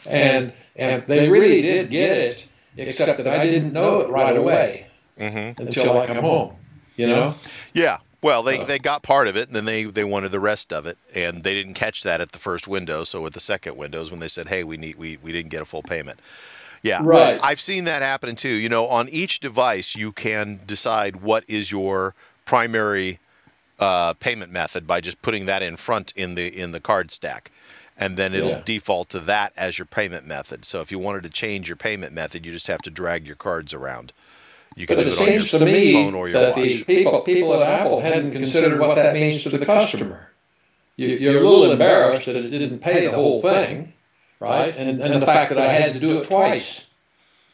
And and they really did get it, except that I didn't know it right away mm-hmm. until I come home. You know?
Yeah. Well, they, they got part of it, and then they, they wanted the rest of it, and they didn't catch that at the first window. So with the second windows, when they said, "Hey, we need we, we didn't get a full payment," yeah,
right.
I've seen that happen too. You know, on each device, you can decide what is your primary uh, payment method by just putting that in front in the in the card stack, and then it'll yeah. default to that as your payment method. So if you wanted to change your payment method, you just have to drag your cards around.
You can but do it, it on your to me phone or your that watch. The people, people at Apple hadn't considered what that means to the customer. You, you're a little embarrassed that it didn't pay the whole thing, right? And, and the fact that I had to do it twice.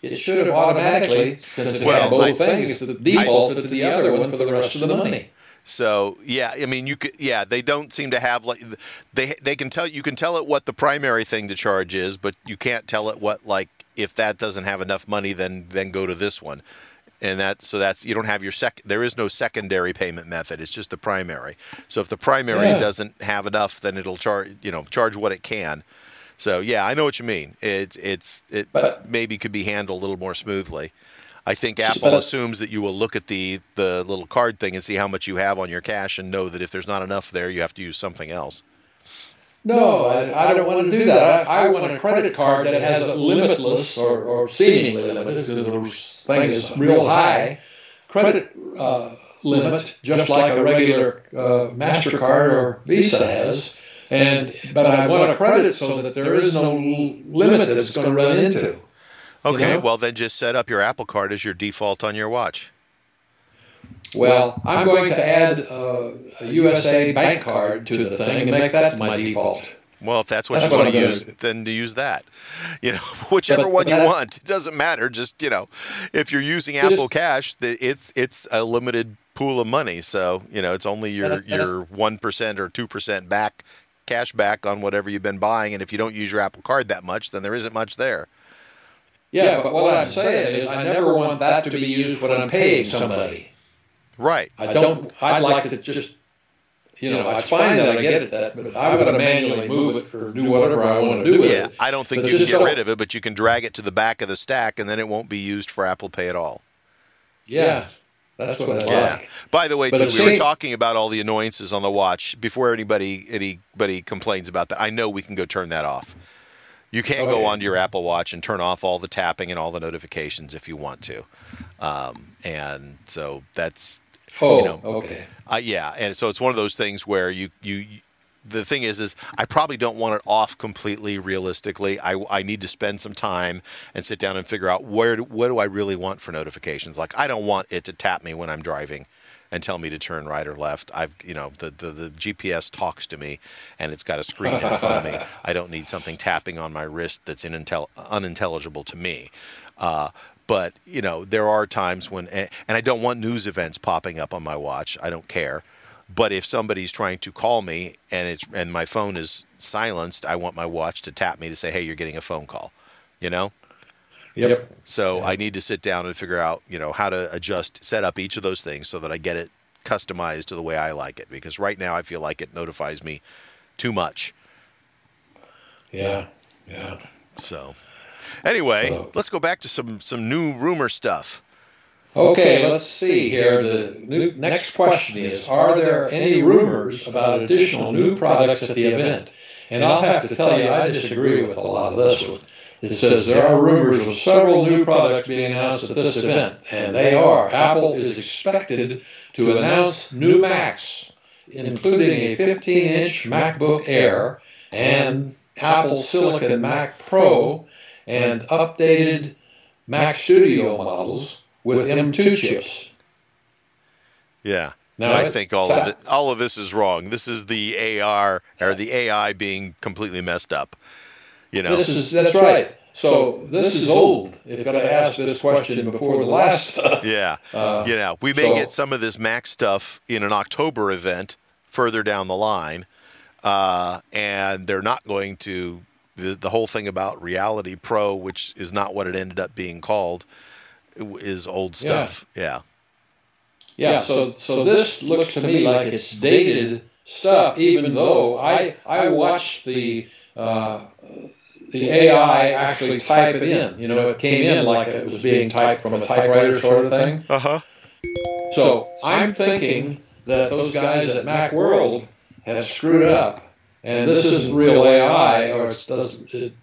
It should have automatically, since it well, had both I, things, defaulted to the other one for the rest of the money.
So yeah, I mean you could yeah they don't seem to have like they they can tell you can tell it what the primary thing to charge is, but you can't tell it what like if that doesn't have enough money then then go to this one and that so that's you don't have your sec there is no secondary payment method. It's just the primary. So if the primary yeah. doesn't have enough then it'll charge you know charge what it can. So yeah i know what you mean. It's it's it but, maybe could be handled a little more smoothly. I think apple assumes that you will look at the the little card thing and see how much you have on your cash and know that if there's not enough there you have to use something else
no, I, I don't want to do that. I, I want a credit card that has a limitless or, or seemingly limitless, because the thing is real high, credit uh, limit, just like a regular uh, MasterCard or Visa has. And But I want a credit it so that there is no limit that it's going to run into.
Okay, you know? well, then just set up your Apple Card as your default on your watch.
Well, I'm going to add uh, a USA bank card to the thing and make that my default.
Well, if that's what that's you want to use, then to use that. You know, whichever but, one you want, it doesn't matter. Just you know, if you're using Apple Cash, it's it's a limited pool of money. So you know, it's only your your one percent or two percent back cash back on whatever you've been buying. And if you don't use your Apple Card that much, then there isn't much there.
Yeah, but what I'm saying is, I never want that to be used when I'm paying somebody.
Right.
I don't. I'd like to just, you know, it's fine that I get it that, but I got to manually move it or do whatever I want to do with
yeah,
it.
Yeah, I don't think but you can get rid of it, but you can drag it to the back of the stack, and then it won't be used for Apple Pay at all.
Yeah. That's what I yeah. like.
By the way, too, we were talking about all the annoyances on the watch. Before anybody anybody complains about that, I know we can go turn that off. You can oh, go yeah. onto your Apple Watch and turn off all the tapping and all the notifications if you want to. Um, and so that's
Oh, you know, okay.
Uh, yeah, and so it's one of those things where you, you you the thing is is I probably don't want it off completely realistically. I, I need to spend some time and sit down and figure out where do, what do I really want for notifications. Like I don't want it to tap me when I'm driving and tell me to turn right or left. I've you know the, the, the GPS talks to me and it's got a screen in front of me. I don't need something tapping on my wrist that's inintel- unintelligible to me. Uh, but you know, there are times when, and I don't want news events popping up on my watch. I don't care. But if somebody's trying to call me and it's and my phone is silenced, I want my watch to tap me to say, "Hey, you're getting a phone call." You know.
Yep.
So yeah. I need to sit down and figure out, you know, how to adjust, set up each of those things so that I get it customized to the way I like it. Because right now I feel like it notifies me too much.
Yeah. Yeah.
So. Anyway, let's go back to some some new rumor stuff.
Okay, let's see here. The new, next question is Are there any rumors about additional new products at the event? And I'll have to tell you, I disagree with a lot of this one. It says there are rumors of several new products being announced at this event, and they are Apple is expected to announce new Macs, including a 15 inch MacBook Air and Apple Silicon Mac Pro and updated Mac Studio models with M2 chips.
Yeah.
Now,
I think all
so-
of it, all of this is wrong. This is the AR or the AI being completely messed up. You know,
This is that's right. So this is old. If I asked this question before the last,
yeah,
uh,
you know, we may
so-
get some of this Mac stuff in an October event further down the line, uh, and they're not going to the the whole thing about Reality Pro, which is not what it ended up being called, is old stuff. Yeah,
yeah. So so this looks to me like it's dated stuff, even though I I watched the. Uh, the AI actually type it in. You know, it came in like it was being typed from a typewriter sort of thing.
uh huh.
So I'm thinking that those guys at MacWorld have screwed it up, and this isn't real AI, or it doesn't. It,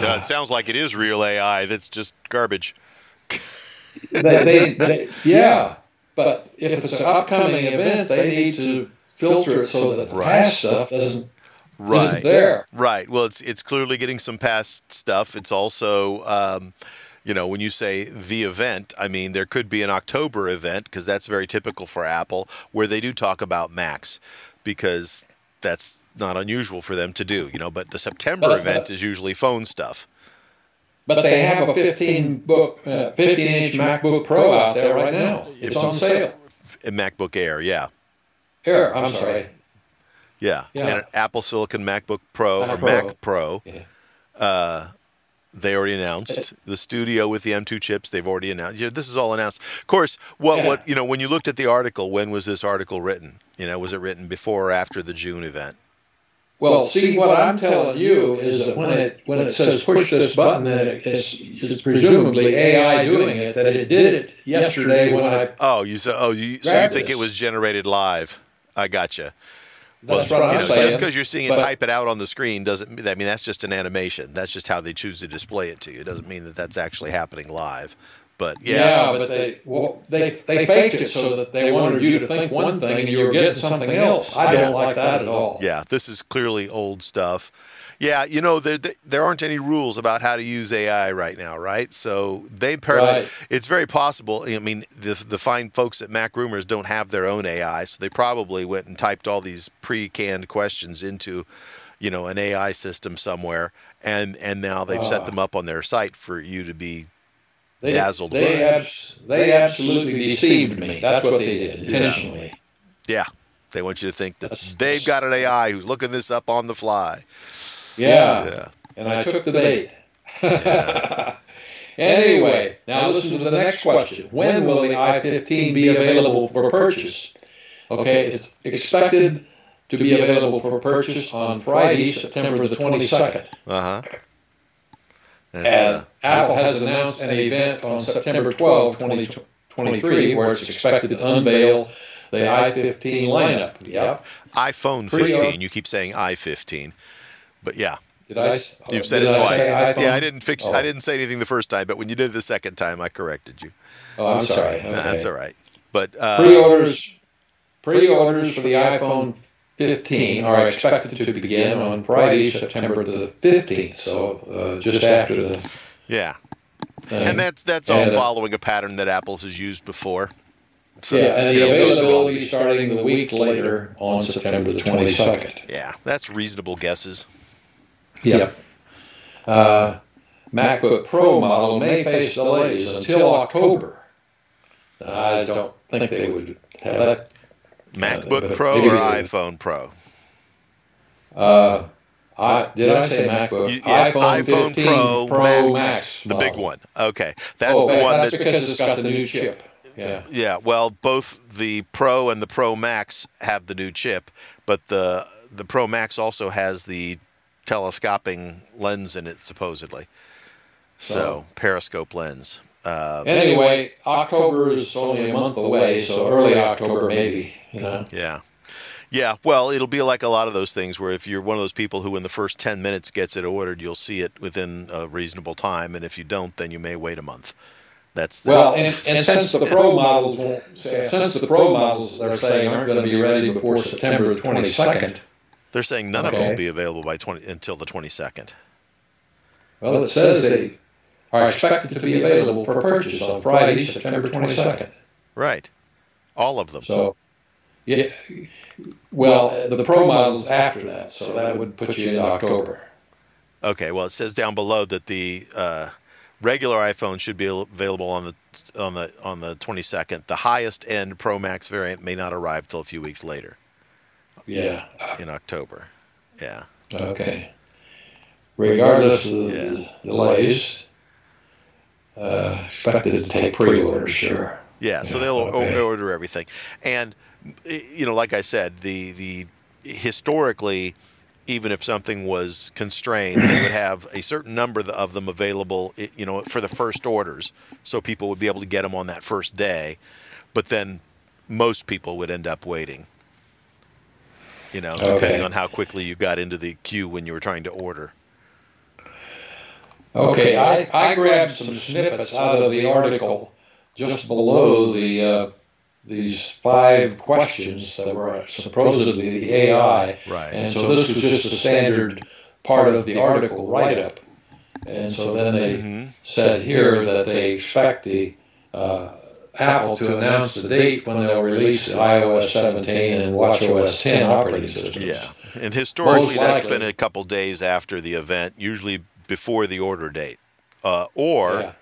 No, it sounds like it is real AI. That's just garbage.
they, they, they, yeah, but if it's an upcoming event, they need to filter it so that the
Right.
past stuff doesn't
Right.
isn't there.
Right. Well, it's it's clearly getting some past stuff. It's also, um, you know, when you say the event, I mean there could be an October event because that's very typical for Apple, where they do talk about Macs, because that's not unusual for them to do. You know, but the September
But-
event
but-
is usually phone stuff.
But they have a 15 book, uh, 15 inch MacBook Pro out there right now. It's on sale.
A MacBook Air, yeah,
Here, I'm sorry.
yeah,
Yeah.
and an Apple Silicon MacBook Pro
Mac
or
Pro.
Mac Pro.
Yeah.
Uh, they already announced the studio with the M2 chips. They've already announced. Yeah, this is all announced. Of course, what
Yeah.
what you know when you looked at the article, when was this article written? You know, was it written before or after the June event?
Well, see, what I'm telling you is that when it when it says push this button, that it's, it's presumably AI doing it. That it did it yesterday when I.
Oh, you said oh you so you think
this.
it was generated live? I gotcha.
That's
well,
what
you
I'm
know,
saying.
just because you're seeing it
But-
type it out on the screen doesn't. I mean, that's just an animation. That's just how they choose to display it to you. It doesn't mean that that's actually happening live. But
Yeah,
yeah,
but they well, they they faked it so that they wanted you to think one thing and you were getting something else. I don't like that at all.
Yeah, this is clearly old stuff. Yeah, you know there there aren't any rules about how to use AI right now, right? So they per-
Right.
it's very possible. I mean, the the fine folks at Mac Rumors don't have their own AI, so they probably went and typed all these pre-canned questions into, you know, an AI system somewhere, and and now they've set
Ah.
them up on their site for you to be.
They,
dazzled
They
by.
abs- they absolutely deceived me. That's what they did intentionally.
Yeah, they want you to think that they've got an AI who's looking this up on the fly.
Yeah.
Yeah.
And I took the bait. anyway, now listen to the next question. When will the i15 be available for purchase? Okay, it's expected to be available for purchase on Friday, September the 22nd.
Uh huh.
And Apple has announced an event on September 12, 2023, where it's expected to unveil the i15 lineup. Yep.
iPhone 15. You keep saying i15, but yeah,
Did I?
you've said it
I
twice. Yeah, I didn't fix.
Oh.
I didn't say anything the first time, but when you did it the second time, I corrected you.
Oh, I'm sorry. Okay.
That's all right. But uh,
Pre-orders, pre-orders for the iPhone 15 are expected to begin on Friday, September the 15th. So uh, just after the
yeah,
thing.
and that's that's all
and, uh,
following a pattern that Apple's has used before. So,
yeah, and the availability starting the week later on September the 22nd.
yeah, that's reasonable guesses.
Yep. Uh, MacBook Pro model may face delays until October. I don't think they would have that.
MacBook
but
Pro or iPhone Pro?
Uh, I did I say MacBook?
You- yeah,
iPhone,
iPhone
15
Pro,
Pro,
Max,
Max,
The big one. Okay, that's
oh,
the
that-
one
that's
that.
because it's got the new chip. Yeah.
Yeah, well, both the Pro and the Pro Max have the new chip, but the the Pro Max also has the telescoping lens in it, supposedly. So
Oh.
periscope lens. Uh,
Anyway, October is only a month away, so early October maybe. You know.
yeah, yeah. Well, it'll be like a lot of those things where if you're one of those people who in the first ten minutes gets it ordered, you'll see it within a reasonable time, and if you don't, then you may wait a month. That's, that's
Well, and, and since the Pro models won't, since the Pro models they're saying aren't going to be ready before September 22nd.
They're saying none of them will be available by twenty until the twenty second.
Well, it says they are expected to be available for purchase on Friday, September 22nd.
Right. All of them.
So, yeah. Well, the Pro model's after that, so that would put you in October.
Okay. Well, it says down below that the uh, regular iPhone should be available on the on the on the 22nd. The highest end Pro Max variant may not arrive till a few weeks later.
Yeah.
In October. Yeah.
Okay. Regardless of the delays, uh, expected to take pre-orders, sure.
Yeah, so they'll okay. order everything, and you know, like I said, the the historically, even if something was constrained, they would have a certain number of them available, you know, for the first orders, so people would be able to get them on that first day, but then most people would end up waiting. You know, okay. depending on how quickly you got into the queue when you were trying to order.
Okay, I, I grabbed some snippets out of the article just below the uh, these five questions that were supposedly the AI.
Right.
And so this was just a standard part of the article write up. And so then they mm-hmm. said here that they expect the uh, Apple to announce the date when they'll release iOS 17 and WatchOS 10 operating systems.
Yeah, and historically that's been a couple days after the event, usually before the order date, uh, or yeah.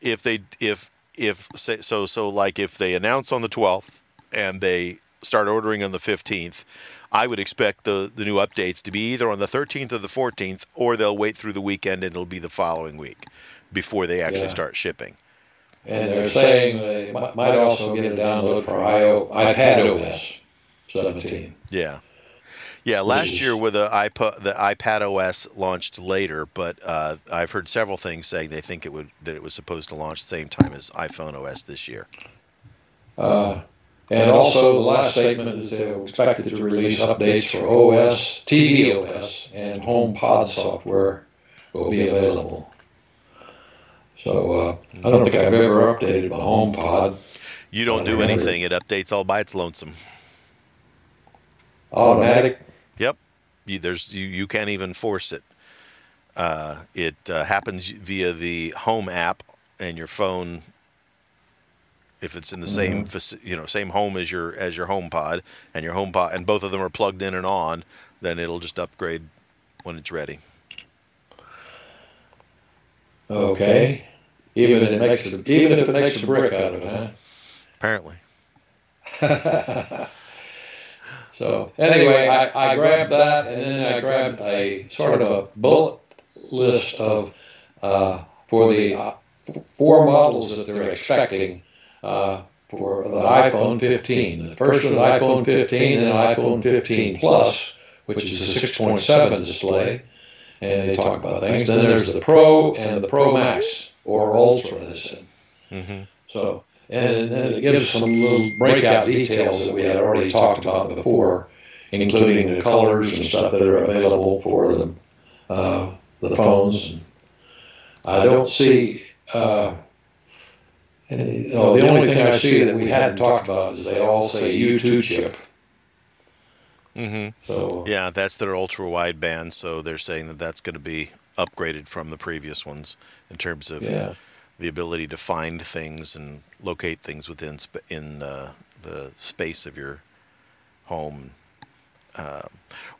if they if if say, so so like if they announce on the 12th and they start ordering on the 15th. I would expect the, the new updates to be either on the 13th or the 14th, or they'll wait through the weekend and it'll be the following week before they actually yeah. start shipping.
And they're saying they might also get a download for IO, iPad OS 17.
Yeah. Yeah, last year with the iPad, the iPad OS launched later, but uh, I've heard several things saying they think it would that it was supposed to launch the same time as iPhone OS this year.
Uh, and also, the last statement is they expected to release updates for OS, TV OS, and HomePod software will be available. So uh, I don't think I've ever updated my HomePod.
You don't do anything; it updates all by its lonesome.
Automatic.
Yep. You, there's you, you can't even force it. Uh, it uh, happens via the Home app, and your phone, if it's in the mm-hmm. same you know same home as your as your Home Pod, and your Home Pod, and both of them are plugged in and on, then it'll just upgrade when it's ready.
Okay. Even if it makes a, even if it makes a brick out of it, huh?
Apparently.
So anyway, I, I grabbed that, and then I grabbed a sort of a bullet list of uh, for the uh, four models that they're expecting uh, for the iPhone 15. The first is the iPhone 15, and iPhone 15 Plus, which is a 6.7 display, and they talk about things. Then there's the Pro and the Pro Max or Ultra. They said. Mm-hmm. So and, and it gives some little breakout details that we had already talked about before, including the colors and stuff that are available for them, uh, the phones. I don't see. Uh, any, oh, the only thing I see that we hadn't talked about is they all say U2 chip.
Mm-hmm. So yeah, that's their ultra wideband. So they're saying that that's going to be upgraded from the previous ones in terms of yeah the ability to find things and locate things within sp- in the, the space of your home. Uh,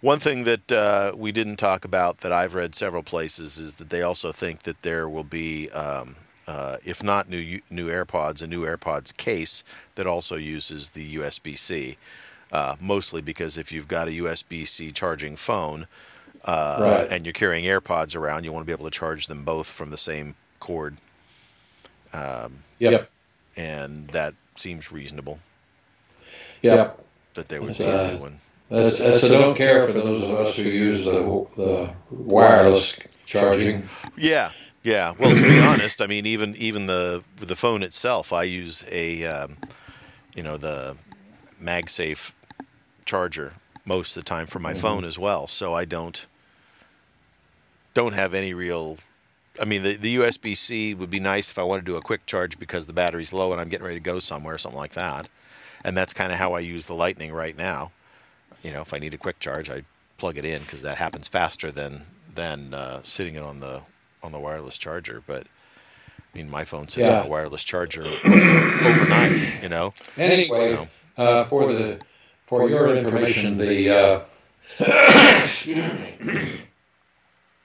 one thing that uh, we didn't talk about that I've read several places is that they also think that there will be, um, uh, if not new new AirPods, a new AirPods case that also uses the USB-C. Uh, mostly because if you've got a USB-C charging phone uh, right. and you're carrying AirPods around, you want to be able to charge them both from the same cord
um, yep.
And that seems reasonable.
Yep.
That they would see a new one.
That's, that's a don't care for those of us who use the, the wireless charging.
Yeah, yeah. Well, to be honest, I mean, even even the the phone itself, I use a, um, you know, the MagSafe charger most of the time for my mm-hmm. phone as well. So I don't don't have any real I mean, the, the USB C would be nice if I want to do a quick charge because the battery's low and I'm getting ready to go somewhere, something like that. And that's kind of how I use the Lightning right now. You know, if I need a quick charge, I plug it in because that happens faster than than uh, sitting it on the on the wireless charger. But I mean, my phone sits yeah. on a wireless charger overnight. You know.
Anyway, so. uh, for the for your information, the uh,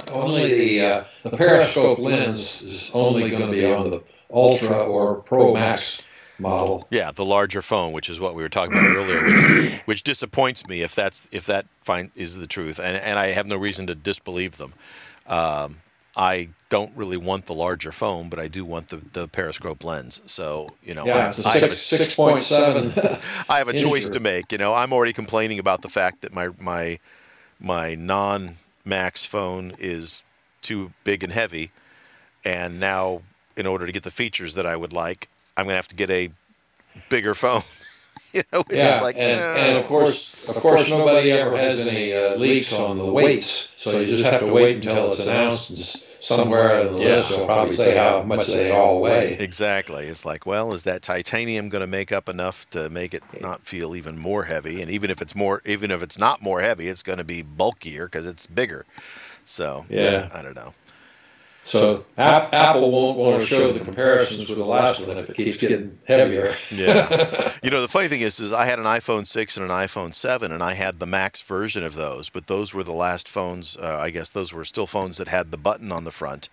only the uh, the periscope lens is only going to be on the Ultra or Pro Max model.
Yeah, the larger phone, which is what we were talking about earlier, which, which, disappoints me if that's if that find is the truth, and and I have no reason to disbelieve them. Um, I don't really want the larger phone, but I do want the, the periscope lens. So you know,
yeah, I, it's a six point seven.
I have a choice to make. You know, I'm already complaining about the fact that my my my non Max phone is too big and heavy, and now in order to get the features that I would like, I'm gonna have to get a bigger phone.
you know, yeah, like, and, no. and, of course, of course, nobody ever has any uh, leaks on the weights, so you just have to wait until it's announced somewhere in the yeah. list. They'll probably say how much they all weigh.
Exactly. It's like, well, is that titanium going to make up enough to make it not feel even more heavy? And even if it's more, even if it's not more heavy, it's going to be bulkier because it's bigger. So yeah, I don't know.
So Apple won't want to show the comparisons with the last one if it keeps getting heavier.
yeah. You know, the funny thing is, is I had an iPhone 6 and an iPhone 7, and I had the Max version of those, but those were the last phones. Uh, I guess those were still phones that had the button on the front,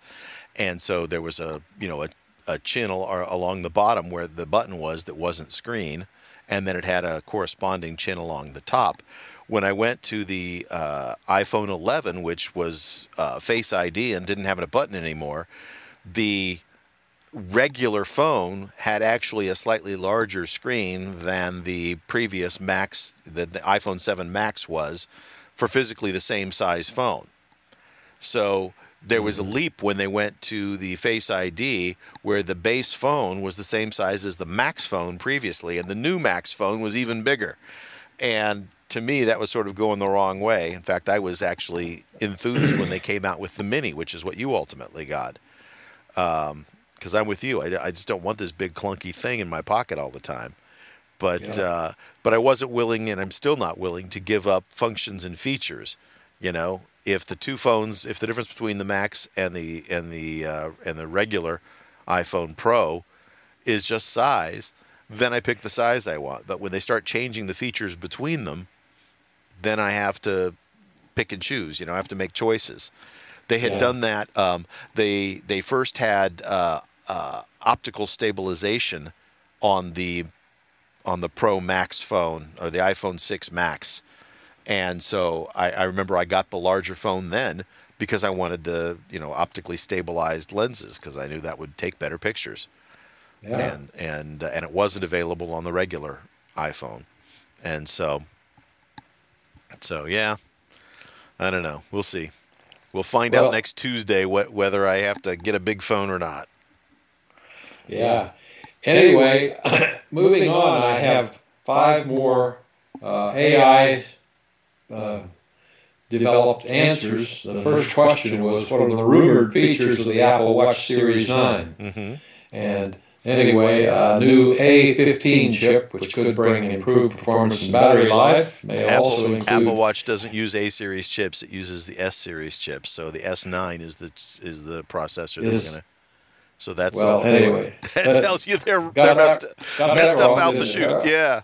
and so there was a you know a, a channel along the bottom where the button was that wasn't screen, and then it had a corresponding chin along the top when I went to the uh, iPhone 11, which was uh, Face ID and didn't have a button anymore, the regular phone had actually a slightly larger screen than the previous Max, the, the iPhone 7 Max was, for physically the same size phone. So there was a mm-hmm. leap when they went to the Face ID where the base phone was the same size as the Max phone previously, and the new Max phone was even bigger. And to me, that was sort of going the wrong way. In fact, I was actually enthused when they came out with the Mini, which is what you ultimately got. Because um, I'm with you, I, I, just don't want this big clunky thing in my pocket all the time. But yeah. uh, but I wasn't willing, and I'm still not willing to give up functions and features. You know, if the two phones, if the difference between the Max and the and the uh, and the regular iPhone Pro is just size, then I pick the size I want. But when they start changing the features between them, then I have to pick and choose. You know, I have to make choices. They had yeah. done that. Um, they they first had uh, uh, optical stabilization on the on the Pro Max phone or the iPhone 6 Max, and so I, I remember I got the larger phone then because I wanted the you know optically stabilized lenses because I knew that would take better pictures. Yeah. And and and it wasn't available on the regular iPhone, and so so yeah, I don't know. We'll see. We'll find well, out next Tuesday what, whether I have to get a big phone or not.
Yeah. Anyway, moving on, I have five more uh, AI uh, developed answers. The first question was what are the rumored features of the Apple Watch Series 9? Mm-hmm. And Anyway, a new A15 chip, which could bring improved performance and battery life, may
Apple,
also include.
Apple Watch doesn't use A series chips; it uses the S series chips. So the S9 is the is the processor that's going to. So that's
well. Anyway,
that tells you they're they're messed, messed up out the chute. Yeah.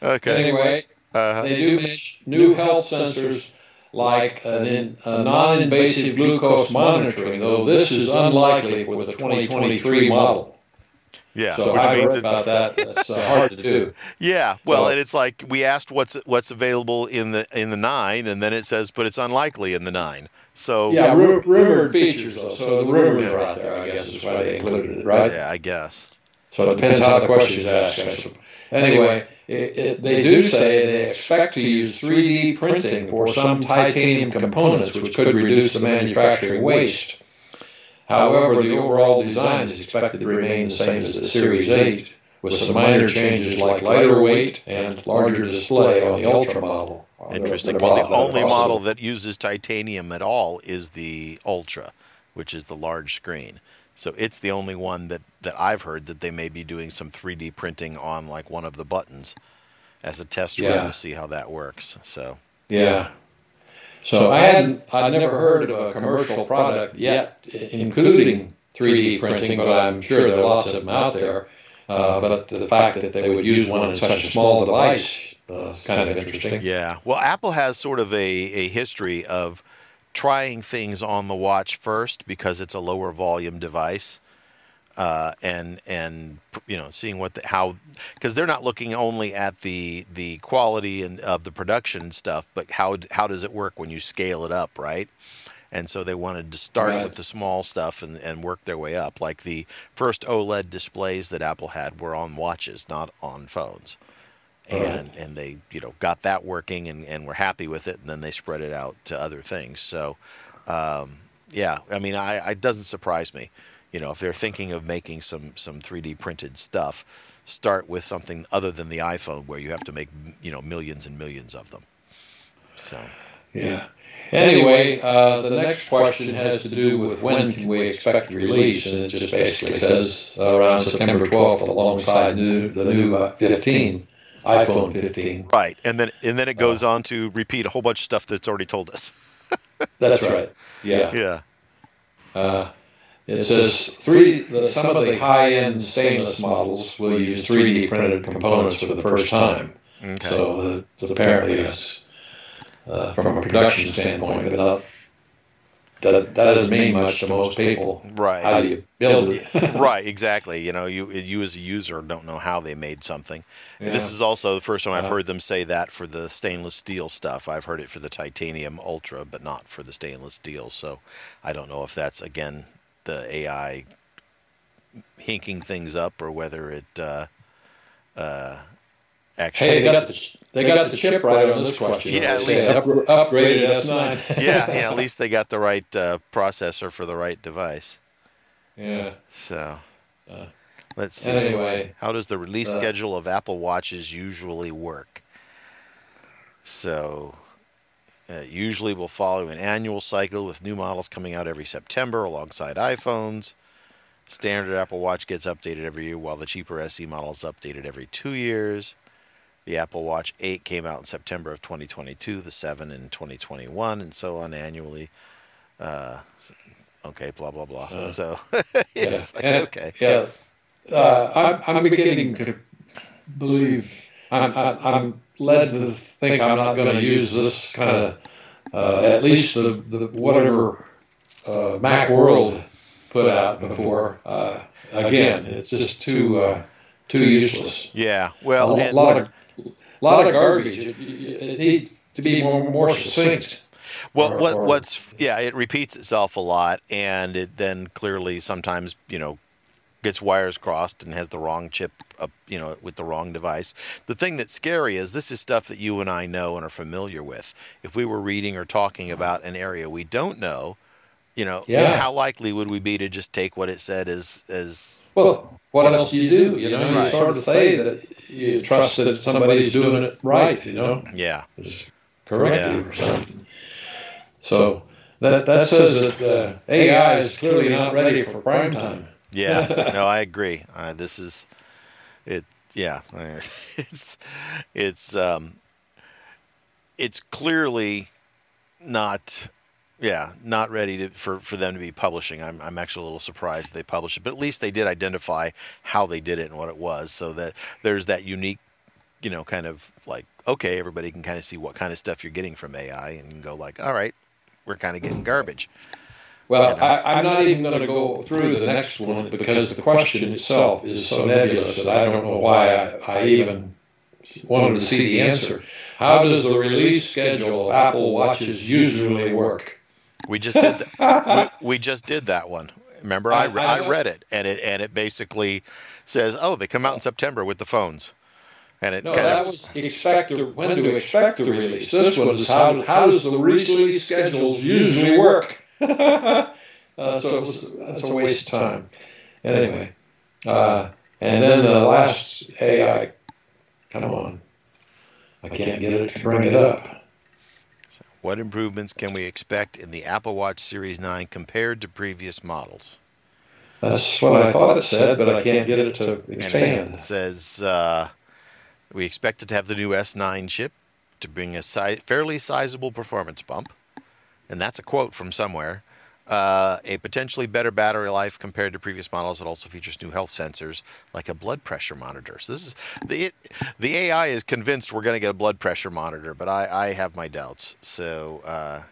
Okay.
Anyway, uh-huh. they do make new health sensors like an, a non-invasive glucose monitoring, though this is unlikely for the 2023 model.
Yeah,
so I read about that. That's uh, hard to do.
Yeah, well, so, and it's like we asked what's what's available in the in the nine, and then it says, but it's unlikely in the nine. So
yeah, rumored features though. So the rumors are out there. I guess is why they included it, right?
Yeah, I guess.
So it depends how the question is asked. Anyway, it, it, they do say they expect to use 3D printing for some titanium components, which could reduce the manufacturing waste. However, the overall design is expected to remain the same as the Series 8, with some minor changes like lighter weight and larger display on the Ultra model.
Interesting. Well, the only model that uses titanium at all is the Ultra, which is the large screen. So it's the only one that, that I've heard that they may be doing some 3D printing on like one of the buttons as a test run to see how that works. So
yeah. So I hadn't I'd never heard of a commercial product yet, including 3D printing, but I'm sure there are lots of them out there. Uh, but the fact that they would use one in such a small device uh, is kind of interesting.
Yeah. Well, Apple has sort of a, a history of trying things on the watch first because it's a lower volume device. Uh, and and you know seeing what the, how because they're not looking only at the the quality and of the production stuff, but how how does it work when you scale it up, right? And so they wanted to start right. with the small stuff and, and work their way up. Like the first OLED displays that Apple had were on watches, not on phones. And right. and they you know got that working and, and were happy with it, and then they spread it out to other things. So um, yeah, I mean, I it doesn't surprise me you know, if they're thinking of making some some 3D printed stuff, start with something other than the iPhone where you have to make you know millions and millions of them. So.
Yeah. Anyway, uh, the next question has to do with when can we expect release, and it just basically says uh, around September 12th, alongside new, the new uh, 15, iPhone 15.
Right, and then and then it goes on to repeat a whole bunch of stuff that's already told us.
that's right. Yeah.
Yeah.
Uh, it says three. The, some of the high-end stainless models will use 3D printed components for the first time. Okay. So, uh, apparently, it's uh, from a production standpoint, but not, that, that doesn't mean much to most people.
Right.
How do you build it?
right. Exactly. You know, you you as a user don't know how they made something. Yeah. This is also the first time I've uh, heard them say that for the stainless steel stuff. I've heard it for the titanium ultra, but not for the stainless steel. So I don't know if that's again the AI hinking things up or whether it uh, uh, actually.
Hey, they got the, they got the chip right on this question.
Yeah, at least
up, upgraded S9.
yeah, yeah, at least they got the right uh, processor for the right device.
Yeah.
So. Let's see.
Anyway,
how does the release uh, schedule of Apple Watches usually work? So, uh, usually will follow an annual cycle with new models coming out every September alongside iPhones. Standard Apple Watch gets updated every year, while the cheaper SE model is updated every two years. The Apple Watch 8 came out in September of 2022, the 7 in 2021, and so on annually. Uh, okay, blah, blah, blah. Uh, so it's
yeah. like, okay. Yeah. Uh, I'm, I'm beginning to believe, I'm, I'm led to think I'm not going to use this kind of, uh, at least the, the whatever uh, Macworld put out before. Uh, again, it's just too uh, too useless.
Yeah, well,
a, lot of lot of garbage. It, it, needs to be more more succinct.
Well, or, what or, what's yeah, it repeats itself a lot, and it then clearly sometimes you know gets wires crossed and has the wrong chip up, you know, with the wrong device. The thing that's scary is this is stuff that you and I know and are familiar with. If we were reading or talking about an area we don't know, you know, yeah. how likely would we be to just take what it said as as
well? What else do you do? You know, right. you sort of say that you trust that somebody's doing it right. You know,
yeah,
correctly yeah. or something. So that that says that uh, AI is clearly not ready for prime time.
Yeah, no, I agree. Uh, this is it. Yeah, it's it's um, it's clearly not yeah, not ready to, for, for them to be publishing. I'm, I'm actually a little surprised they published it, but at least they did identify how they did it and what it was, so that there's that unique, you know, kind of like okay, everybody can kind of see what kind of stuff you're getting from AI and go like, all right, we're kind of getting garbage.
Well, I, am not even going to go through the next one because the question itself is so nebulous that I don't know why I, I even wanted to see the answer. How does the release schedule of Apple Watches usually work?
We just did that. we, we, just did that one. Remember, I, I, I read it, and it and it basically says, "Oh, they come out in September with the phones." And it
no, that of, was expect the, when to expect the release. This one is how, how does the release schedules usually work? uh, so it was, that's a waste of time. And anyway, uh, and then the last AI, come on, I can't get it to bring it up.
What improvements can we expect in the Apple Watch Series 9 compared to previous models?
That's what I thought it said, but I can't get it to expand.
It says uh, we expect it to have the new S9 chip to bring a si- fairly sizable performance bump and that's a quote from somewhere. Uh, a potentially better battery life compared to previous models. It also features new health sensors like a blood pressure monitor. So this is the it, the AI is convinced we're going to get a blood pressure monitor, but I, I have my doubts. So uh,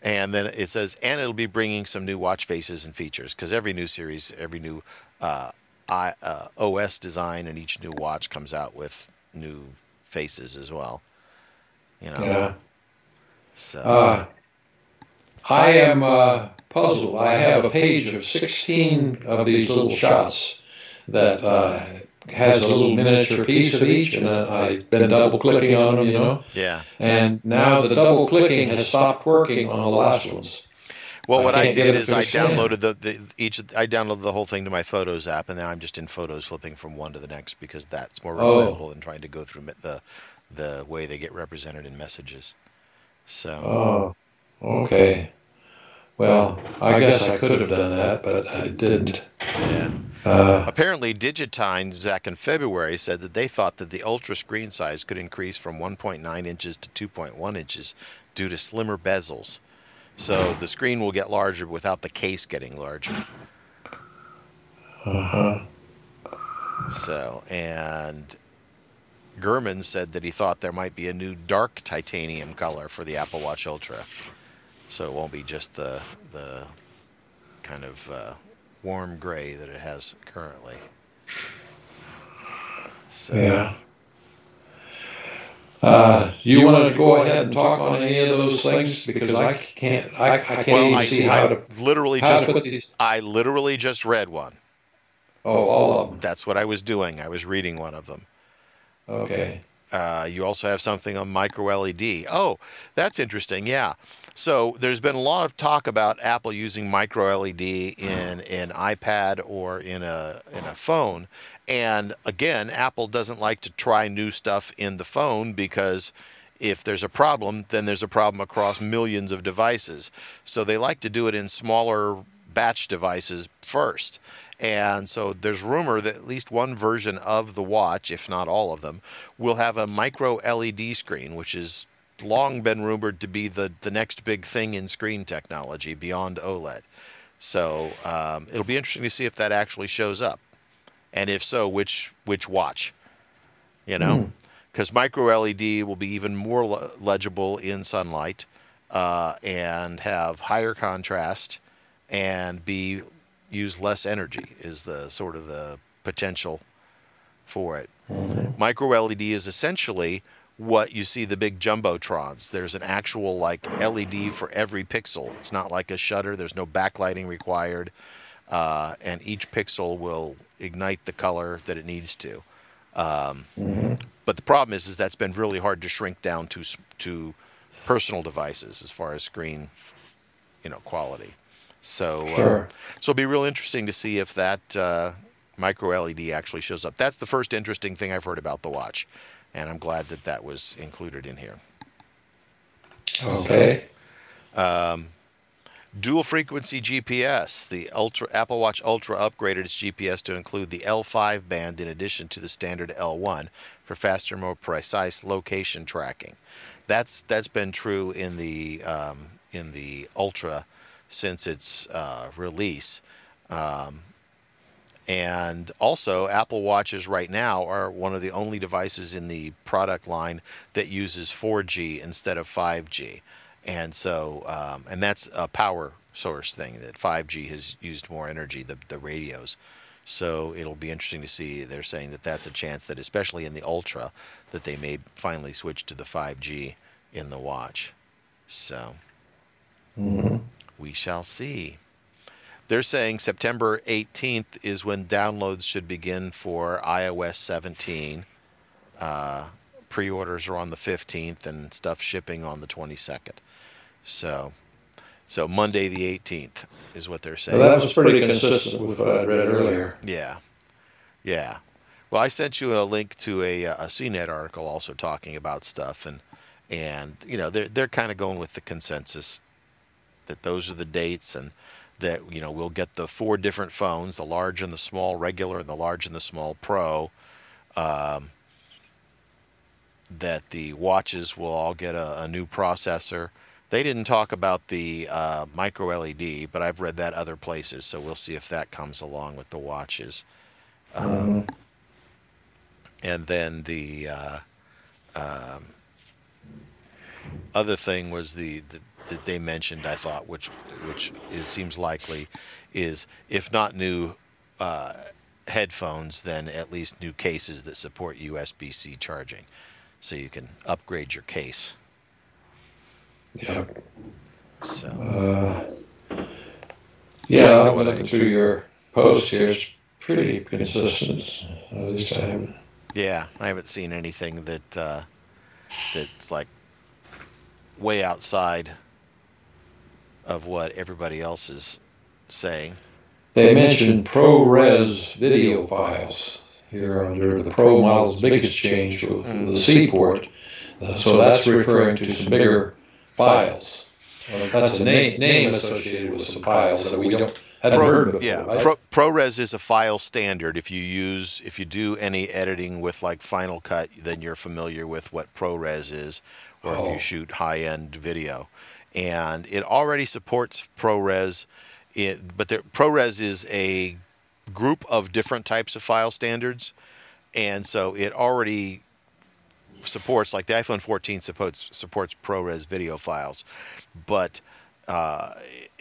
and then it says and it'll be bringing some new watch faces and features because every new series, every new uh, I, uh, OS design, and each new watch comes out with new faces as well. You know.
Yeah.
So.
I am uh, puzzled. I have a page of 16 of these little shots that uh, has a little miniature piece of each, and uh, I've been double clicking on them, you know.
yeah.
And now the double clicking has stopped working on the last ones.
Well, what I,
can't
did is I downloaded the, the each I downloaded the whole thing to my Photos app, and now I'm just in Photos, flipping from one to the next because that's more
Oh.
reliable than trying to go through the the way they get represented in messages. So
Oh, okay. Well, I guess I could have done that, but I didn't.
yeah.
Uh,
Apparently, DigiTimes back in February said that they thought that the ultra screen size could increase from 1.9 inches to 2.1 inches due to slimmer bezels. So the screen will get larger without the case getting larger.
uh-huh.
So, and Gurman said that he thought there might be a new dark titanium color for the Apple Watch Ultra. So it won't be just the the kind of uh, warm gray that it has currently. So,
Yeah. Uh, you wanted to go ahead and talk on any of those things because I can't. I, I can't
Well,
even
I,
see how to
literally
how
just
to put these.
I literally just read one.
Oh, all of them.
That's what I was doing. I was reading one of them.
Okay.
Uh, you also have something on micro LED. Oh, that's interesting. Yeah. So there's been a lot of talk about Apple using micro LED in mm. an iPad or in a in a phone. And again, Apple doesn't like to try new stuff in the phone because if there's a problem, then there's a problem across millions of devices. So they like to do it in smaller batch devices first. And so there's rumor that at least one version of the watch, if not all of them, will have a micro LED screen, which has long been rumored to be the, the next big thing in screen technology beyond OLED. So um, it'll be interesting to see if that actually shows up, and if so, which which watch. You know, because micro LED will be even more le- legible in sunlight, uh, and have higher contrast, and be use less energy is the sort of the potential for it. Micro LED is essentially what you see the big jumbotrons. There's an actual like LED for every pixel. It's not like a shutter. There's no backlighting required, uh, and each pixel will ignite the color that it needs to. Um, But the problem is, is that's been really hard to shrink down to to personal devices as far as screen, you know, quality. So, uh, so it'll be real interesting to see if that uh, micro LED actually shows up. That's the first interesting thing I've heard about the watch, and I'm glad that that was included in here.
Okay.
Dual frequency GPS. The Ultra Apple Watch Ultra upgraded its GPS to include the L5 band in addition to the standard L1 for faster, more precise location tracking. That's that's been true in the um, in the Ultra since its uh, release. Um, and also, Apple Watches right now are one of the only devices in the product line that uses 4G instead of 5G. And so, um, and that's a power source thing that 5G has used more energy, the, the radios. So it'll be interesting to see. They're saying that that's a chance that, especially in the Ultra, that they may finally switch to the 5G in the watch. So we shall see. They're saying September 18th is when downloads should begin for iOS 17. Uh, pre-orders are on the 15th and stuff shipping on the 22nd. So, so Monday the 18th is what they're saying.
Well, that was pretty consistent with what I read earlier.
Yeah, yeah. Well, I sent you a link to a, a CNET article also talking about stuff, and and you know they're they're kind of going with the consensus that those are the dates, and that you know we'll get the four different phones: the large and the small regular, and the large and the small pro. Um, that the watches will all get a, a new processor, They didn't talk about the uh, micro LED, but I've read that other places, so we'll see if that comes along with the watches. Um, And then the uh, um, other thing was the, the that they mentioned, I thought, which which is, seems likely, is if not new uh, headphones, then at least new cases that support USB-C charging, so you can upgrade your case.
Yeah.
So
Uh, yeah, I went looking through your post here. It's pretty consistent. At least I haven't.
yeah, I haven't seen anything that uh, that's like way outside of what everybody else is saying.
They mentioned ProRes video files here under the Pro model's biggest change with the C port. Uh, so that's referring to some bigger files. Uh, that's a name, name associated with some files that we don't hadn't heard before.
yeah,
right?
Pro, ProRes is a file standard. If you use, if you do any editing with like Final Cut, then you're familiar with what ProRes is, or if
Oh.
you shoot high-end video, and it already supports ProRes. It, but there, ProRes is a group of different types of file standards, and so it already supports like the iPhone 14 supports supports ProRes video files, but uh,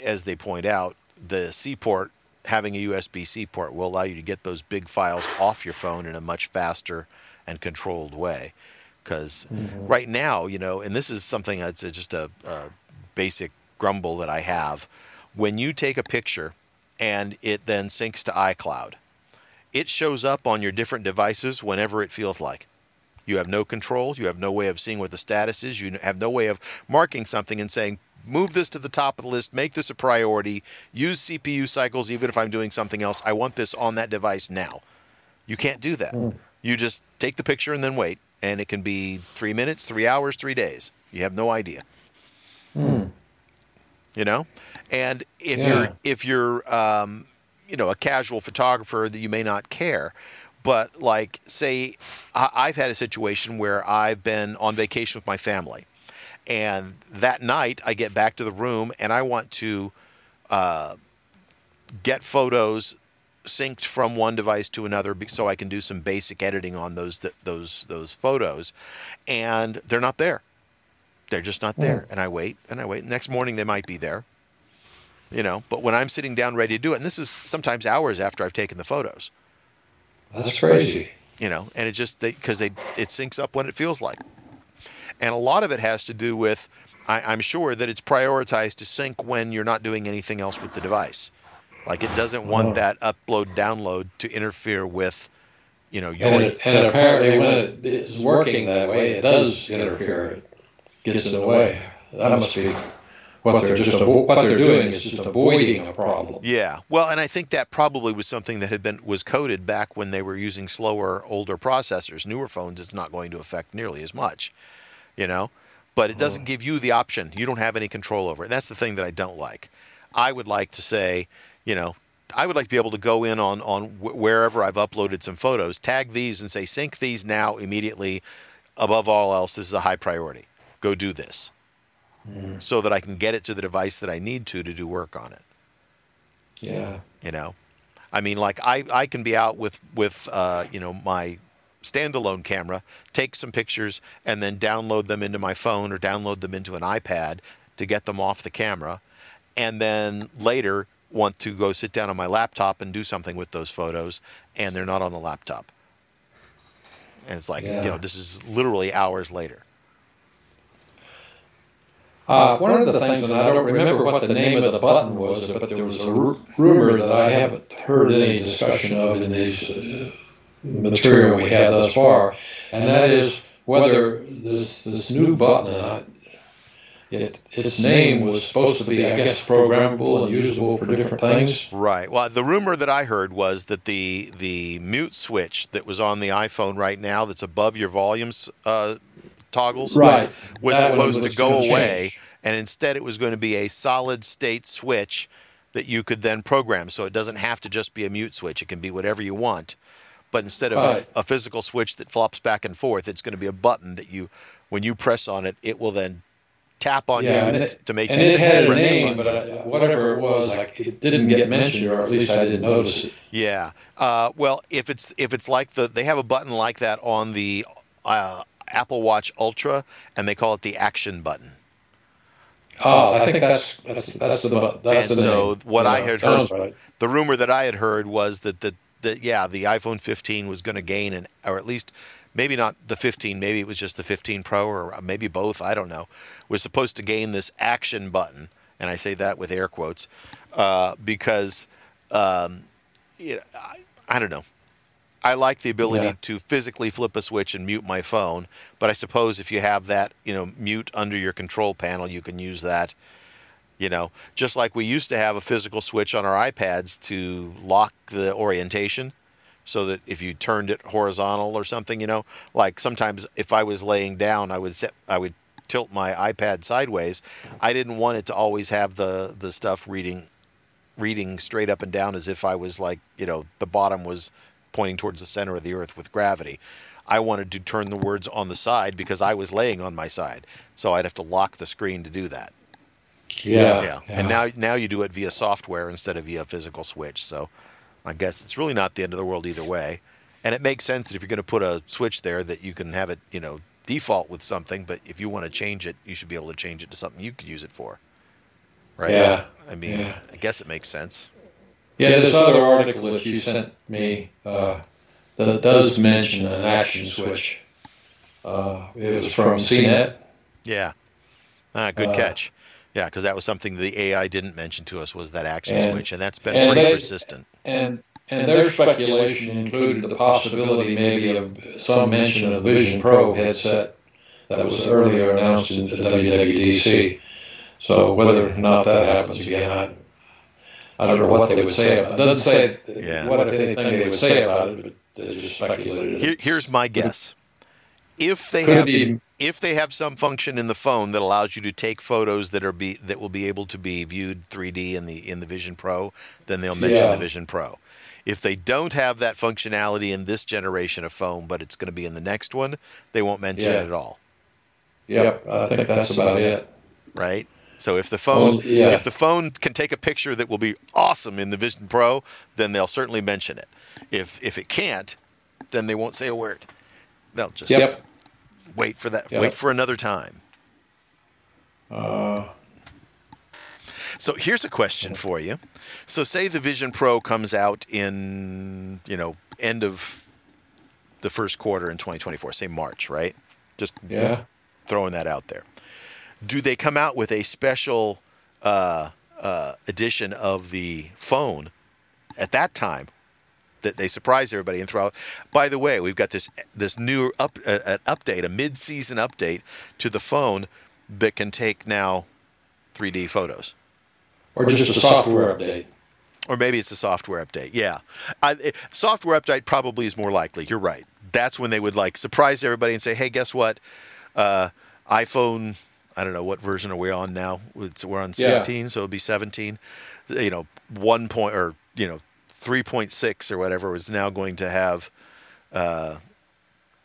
as they point out, the C port having a USB C port will allow you to get those big files off your phone in a much faster and controlled way. Because right now, you know, and this is something that's just a, a basic grumble that I have. When you take a picture and it then syncs to iCloud, it shows up on your different devices whenever it feels like. You have no control. You have no way of seeing what the status is. You have no way of marking something and saying, move this to the top of the list, make this a priority, use CPU cycles even if I'm doing something else. I want this on that device now. You can't do that. Mm. You just take the picture and then wait, and it can be three minutes, three hours, three days. You have no idea. You know, and if
Yeah.
you're if you're um, you know a casual photographer that you may not care, but like say I, I've had a situation where I've been on vacation with my family, and that night I get back to the room and I want to uh, get photos synced from one device to another so I can do some basic editing on those th- those those photos. And they're not there they're just not there. And I wait and I wait. Next morning they might be there you know. But when I'm sitting down ready to do it and this is sometimes hours after I've taken the photos.
That's crazy.
you know and it just because they, it syncs up when it feels like. And a lot of it has to do with I, i'm sure that it's prioritized to sync when you're not doing anything else with the device. Like it doesn't want
Oh.
that upload download to interfere with you know your
And, it, and apparently, when it is working that way, it does interfere. It gets in the way. That must be what they're just avo- what they're doing is just avoiding a problem.
Yeah, well, and I think that probably was something that had been was coded back when they were using slower, older processors. Newer phones, it's not going to affect nearly as much, you know. But it doesn't mm-hmm. give you the option. You don't have any control over it. That's the thing that I don't like. I would like to say, you know, I would like to be able to go in on on wh- wherever I've uploaded some photos, tag these, and say sync these now immediately. Above all else, this is a high priority. Go do this, so that I can get it to the device that I need to to do work on it.
Yeah.
you know? I mean like i i can be out with with uh you know my standalone camera take some pictures and then download them into my phone or download them into an ipad to get them off the camera and then later want to go sit down on my laptop and do something with those photos and they're not on the laptop. And it's like
Yeah.
you know this is literally hours later
Uh, one of the things, and I don't remember what the name of the button was, but there was a rumor that I haven't heard any discussion of in these uh, material we have thus far, and that is whether this this new button, and I, it, its name was supposed to be, I guess, programmable and usable for different things.
Right. Well, the rumor that I heard was that the the mute switch that was on the iPhone right now, that's above your volumes uh, toggles,
Right.
was
That
supposed
was
to go away,
change.
and instead it was going to be a solid state switch that you could then program. So it doesn't have to just be a mute switch; it can be whatever you want. But instead of
Right.
a physical switch that flops back and forth, it's going to be a button that you, when you press on it, it will then tap on
Yeah, and
used
it,
to make
and
you
it had
you
a
pressed the
name,
button.
but uh, whatever it was, like it didn't get mentioned, or at least I didn't notice it.
Yeah. Uh, well, if it's if it's like the they have a button like that on the uh, Apple Watch Ultra, and they call it the Action button.
Oh, I think that's that's that's the that's
And
the
so
name.
what I had heard-
right.
The rumor that I had heard was that the that yeah the iPhone 15 was going to gain an or at least maybe not the 15 maybe it was just the 15 Pro or maybe both I don't know was supposed to gain this Action button, and I say that with air quotes uh, because um, know, I, I don't know. I like the ability
Yeah.
to physically flip a switch and mute my phone, but I suppose if you have that, you know, mute under your control panel, you can use that. You know, just like we used to have a physical switch on our iPads to lock the orientation, so that if you turned it horizontal or something, you know, like sometimes if I was laying down, I would set, I would tilt my iPad sideways. I didn't want it to always have the the stuff reading reading straight up and down as if I was like, you know, the bottom was pointing towards the center of the earth with gravity. I wanted to turn the words on the side because I was laying on my side. So I'd have to lock the screen to do that.
Yeah,
Yeah. And now now you do it via software instead of via physical switch. So I guess it's really not the end of the world either way. And it makes sense that if you're going to put a switch there that you can have it, you know, default with something, but if you want to change it, you should be able to change it to something you could use it for. Right?
Yeah.
I mean,
Yeah.
I guess it makes sense.
Yeah, this other article that you sent me uh, that does mention an action switch. Uh, it was from CNET.
Yeah. Ah, good
Uh,
catch. Yeah, because that was something the AI didn't mention to us was that action
And-
switch, and that's been
and
pretty
they-
persistent.
And and their speculation included the possibility maybe of some mention of Vision Pro headset that was earlier announced in the WWDC. So whether or not that happens again, I, I don't know what they would say about it. It doesn't say
Yeah.
what if anything they would say about it, but they just speculated.
Here, here's my guess: if they
Could
have
be-
if they have some function in the phone that allows you to take photos that are be that will be able to be viewed 3D in the in the Vision Pro, then they'll mention
Yeah.
the Vision Pro. If they don't have that functionality in this generation of phone, but it's going to be in the next one, they won't mention
Yeah.
it at all.
Yep, I think that's about it.
right? So if the phone
Well, yeah.
if the phone can take a picture that will be awesome in the Vision Pro, then they'll certainly mention it. If if it can't, then they won't say a word. They'll just
Yep.
wait for that
Yep.
wait for another time.
Uh,
So here's a question for you. So say the Vision Pro comes out in, you know, end of the first quarter in 2024, say March, right? Just
yeah.
throwing that out there. Do they come out with a special uh, uh, edition of the phone at that time that they surprise everybody and throw out? By the way, we've got this this new up uh, an update, a mid-season update to the phone that can take now 3D photos.
Or just a software update.
Or maybe it's a software update. Yeah, I, it- software update probably is more likely. You're right. That's when they would like surprise everybody and say, "Hey, guess what? Uh, iPhone. I don't know what version are we on now. It's, we're on
Yeah.
16, so it'll be 17. You know, one point or you know, 3.6 or whatever is now going to have uh,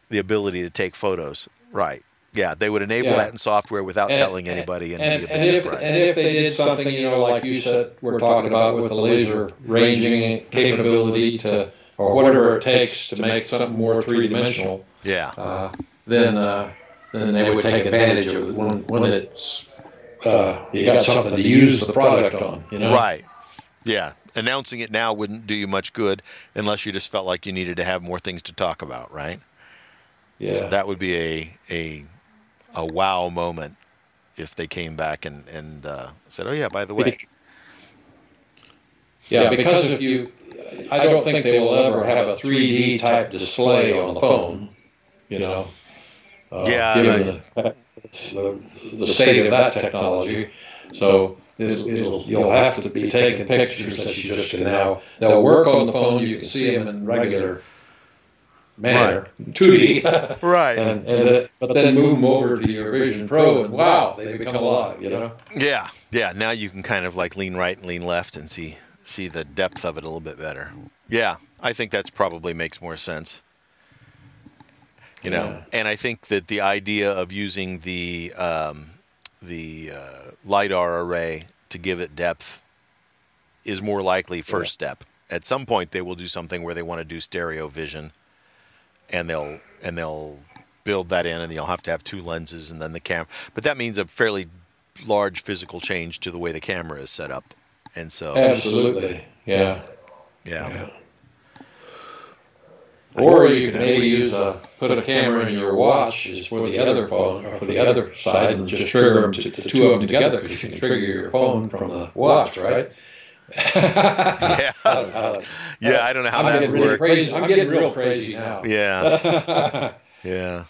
the ability to take photos. Right. Yeah, they would enable
Yeah.
that in software without
And-
telling anybody, and,
And, and, if, and if they did something, you know, like you said, we're talking about with the laser ranging capability to, or whatever it takes to make something more three dimensional,
yeah.
uh, then uh, then they would take advantage of it when, when it's uh, you got something to use the product on, you know.
Right. Yeah. Announcing it now wouldn't do you much good unless you just felt like you needed to have more things to talk about, right?
Yeah.
So that would be a a a wow moment if they came back and and uh, said, "Oh yeah, by the way,
Yeah, because if you, I don't think they will ever have a 3D type display on the phone, you know. Uh,
Yeah,
Given the, the, the state of that technology, so it'll, it'll, you'll have to be taking pictures that you just can now. They'll work on the phone. You can see them in regular manner, 2D,
right,
and and the, but then move them over to your Vision Pro, and wow, they become alive, you know.
yeah, yeah." Now you can kind of like lean right and lean left and see see the depth of it a little bit better. Yeah, I think that's probably makes more sense. You know,
Yeah.
and I think that the idea of using the um, the uh, lidar array to give it depth is more likely first step. At some point, they will do something where they want to do stereo vision, and they'll and they'll build that in, and you'll have to have two lenses, and then the camera. But that means a fairly large physical change to the way the camera is set up, and so
Absolutely. Yeah.
yeah,
Yeah. Or you can maybe use a put a camera in your watch is for the other phone or for the other side and just trigger them to, the two of them together because you can trigger your phone from the watch, right?
yeah,
Uh,
yeah. I don't know how
I'm
that
getting
would
really
work.
crazy. I'm getting real crazy now.
Yeah. Yeah.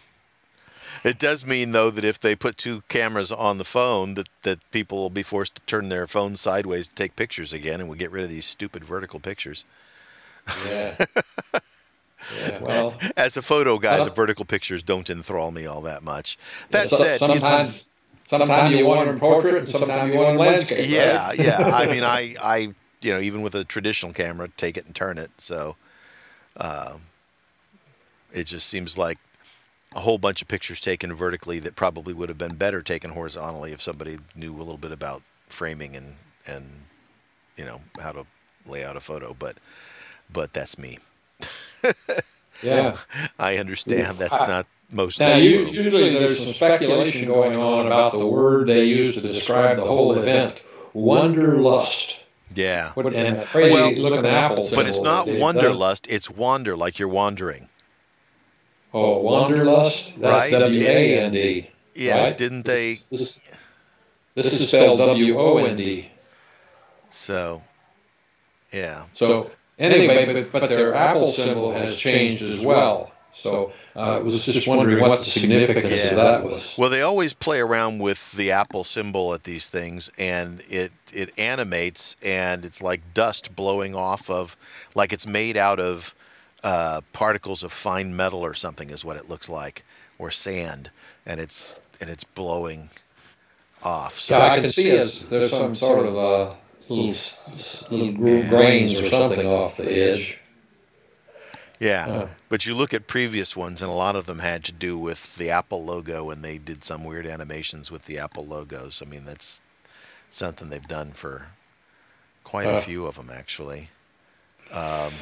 It does mean though that if they put two cameras on the phone that, that people will be forced to turn their phones sideways to take pictures again and we'll get rid of these stupid vertical pictures.
yeah. Yeah. Well,
As a photo guy,
Uh,
the vertical pictures don't enthrall me all that much. That
so-
said, you-
sometimes sometimes you want them portrait and sometimes you want them landscape.
yeah,
right?
yeah. I mean, I, I, you know, even with a traditional camera, take it and turn it. So, um, it just seems like a whole bunch of pictures taken vertically that probably would have been better taken horizontally if somebody knew a little bit about framing and and you know how to lay out a photo. But, but that's me.
Yeah.
I understand that's
I-
not most.
Now,
of the
you,
world.
usually there's some speculation going on about the word they use to describe the whole event, wanderlust.
yeah.
What, and that crazy
Well,
looking apple
But it's not
that they've
wanderlust. It's wander, like you're wandering.
Oh, wanderlust. That's
Right.
W A N D.
Yeah.
Right?
Didn't they?
This, this is spelled W O N D.
So, yeah.
So anyway, but, but their apple symbol has changed as well. So uh, I was just wondering what the significance
Yeah.
of that was.
Well, they always play around with the Apple symbol at these things, and it it animates, and it's like dust blowing off of, like it's made out of uh, particles of fine metal or something, is what it looks like, or sand, and it's and it's blowing off. So
So I can see as there's some sort of uh, little s- s- little gr- grains or something off the edge.
yeah,
Uh.
but you look at previous ones, and a lot of them had to do with the Apple logo, and they did some weird animations with the Apple logos. I mean, that's something they've done for quite a
Uh.
few of them, actually. Um,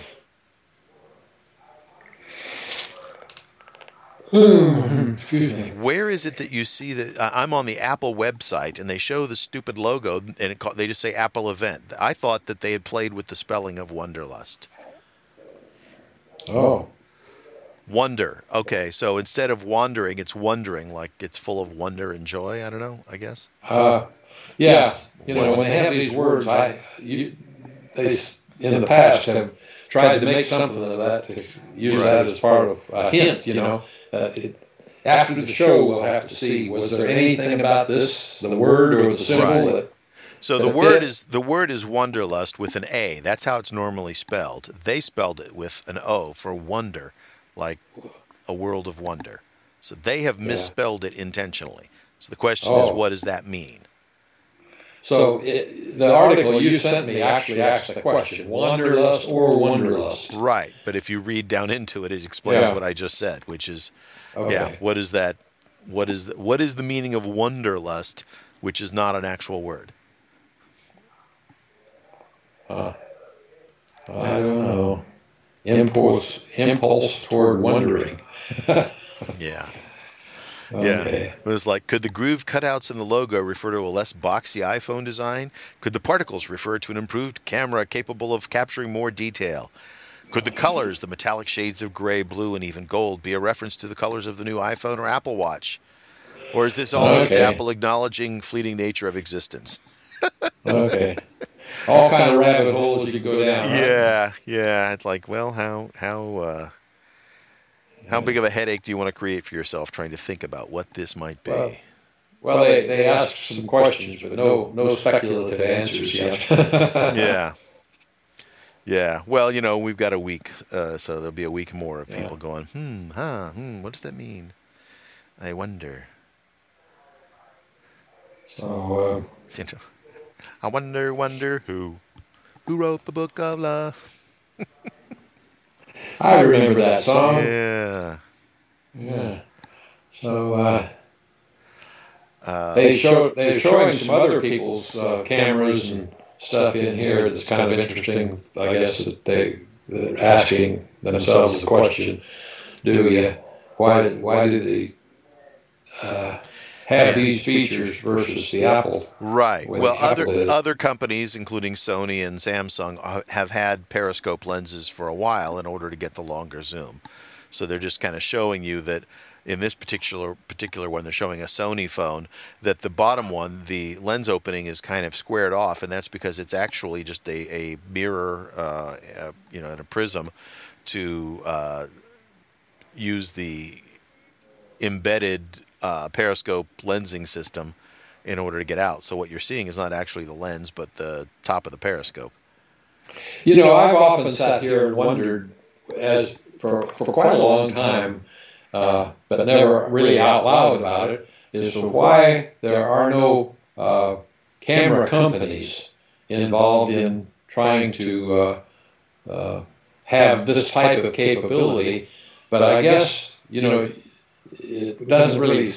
Excuse me.
Where is it that you see that? Uh, I'm on the Apple website and they show the stupid logo and it, ca- they just say Apple event. I thought that they had played with the spelling of Wonderlust.
Oh,
Wonder. Okay, so instead of wandering, it's wondering, like it's full of wonder and joy. I don't know. I guess.
uh, yeah. You know, when they have these words, I you they s- in the past have tried to make something of that to use that as part of a hint. You know, Uh, it, after the show, we'll have to see was there anything about this, the word or the symbol
Right.
that
So the word
did-
is the word is Wanderlust with an A. That's how it's normally spelled. They spelled it with an O for wonder, like a world of wonder. So they have misspelled it intentionally. So the question is,
Oh.
what does that mean?
So it, the article you sent me actually asked the question: wanderlust or wonderlust?
Right, but if you read down into it, it explains
Yeah.
what I just said, which is,
Okay.
yeah, what is that? What is the, what is the meaning of wonderlust, which is not an actual word?
Uh, I don't know. Impulse, impulse toward wondering.
Yeah,
Okay.
yeah. It was like, could the groove cutouts in the logo refer to a less boxy iPhone design? Could the particles refer to an improved camera capable of capturing more detail? Could the colors, the metallic shades of gray, blue, and even gold, be a reference to the colors of the new iPhone or Apple Watch? Or is this all just Apple acknowledging fleeting nature of existence?
Okay. All kind of rabbit holes you could go down. right?
Yeah, yeah. It's like, well, how how uh, how big of a headache do you want to create for yourself trying to think about what this might be?
Well, Well, they, they asked some questions, but no no speculative answers yet.
yeah, yeah. Well, you know, we've got a week, uh, so there'll be a week more of
Yeah.
people going, hmm, huh, hmm. What does that mean? I wonder.
So,
You know, I wonder, wonder who, who wrote the book of love?
uh, I remember that song.
Yeah.
Yeah. So, uh, uh, they show they're showing some other people's uh, cameras and stuff in here that's kind of interesting. I guess that they they're asking themselves the question: Do we why why do they uh, have these features versus the Apple?
Right. Well, other other companies, including Sony and Samsung, uh, have had periscope lenses for a while in order to get the longer zoom. So they're just kind of showing you that in this particular particular one they're showing a Sony phone that the bottom one the lens opening is kind of squared off and that's because it's actually just a, a mirror uh, a, you know and a prism to uh, use the embedded uh, periscope lensing system in order to get out so what you're seeing is not actually the lens but the top of the periscope
you know I've often sat here and wondered as for, for quite a long time uh, but never really out loud about it, is why there are no uh, camera companies involved in trying to uh, uh, have this type of capability. But I guess, you know, it doesn't really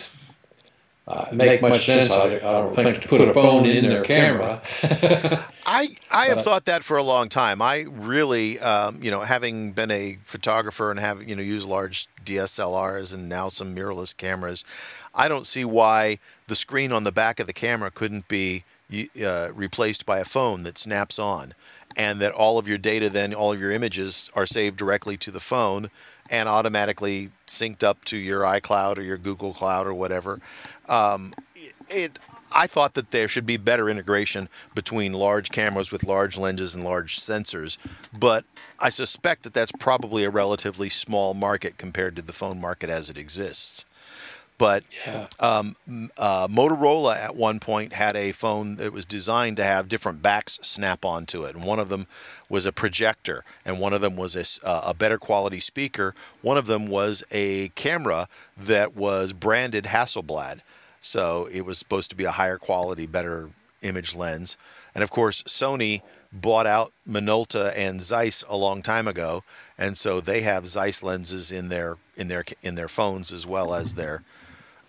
uh, make much sense, I, I, don't think, to put a phone in their camera.
I I have thought that for a long time. I really, um, you know, having been a photographer and have you know used large DSLRs and now some mirrorless cameras, I don't see why the screen on the back of the camera couldn't be uh, replaced by a phone that snaps on, and that all of your data then all of your images are saved directly to the phone and automatically synced up to your iCloud or your Google Cloud or whatever. Um, it, I thought that there should be better integration between large cameras with large lenses and large sensors, but I suspect that that's probably a relatively small market compared to the phone market as it exists. But yeah. um, uh, Motorola at one point had a phone that was designed to have different backs snap onto it, and one of them was a projector, and one of them was a, uh, a better quality speaker. One of them was a camera that was branded Hasselblad. So it was supposed to be a higher quality, better image lens. And of course, Sony bought out Minolta and Zeiss a long time ago, and so they have Zeiss lenses in their in their in their phones as well as their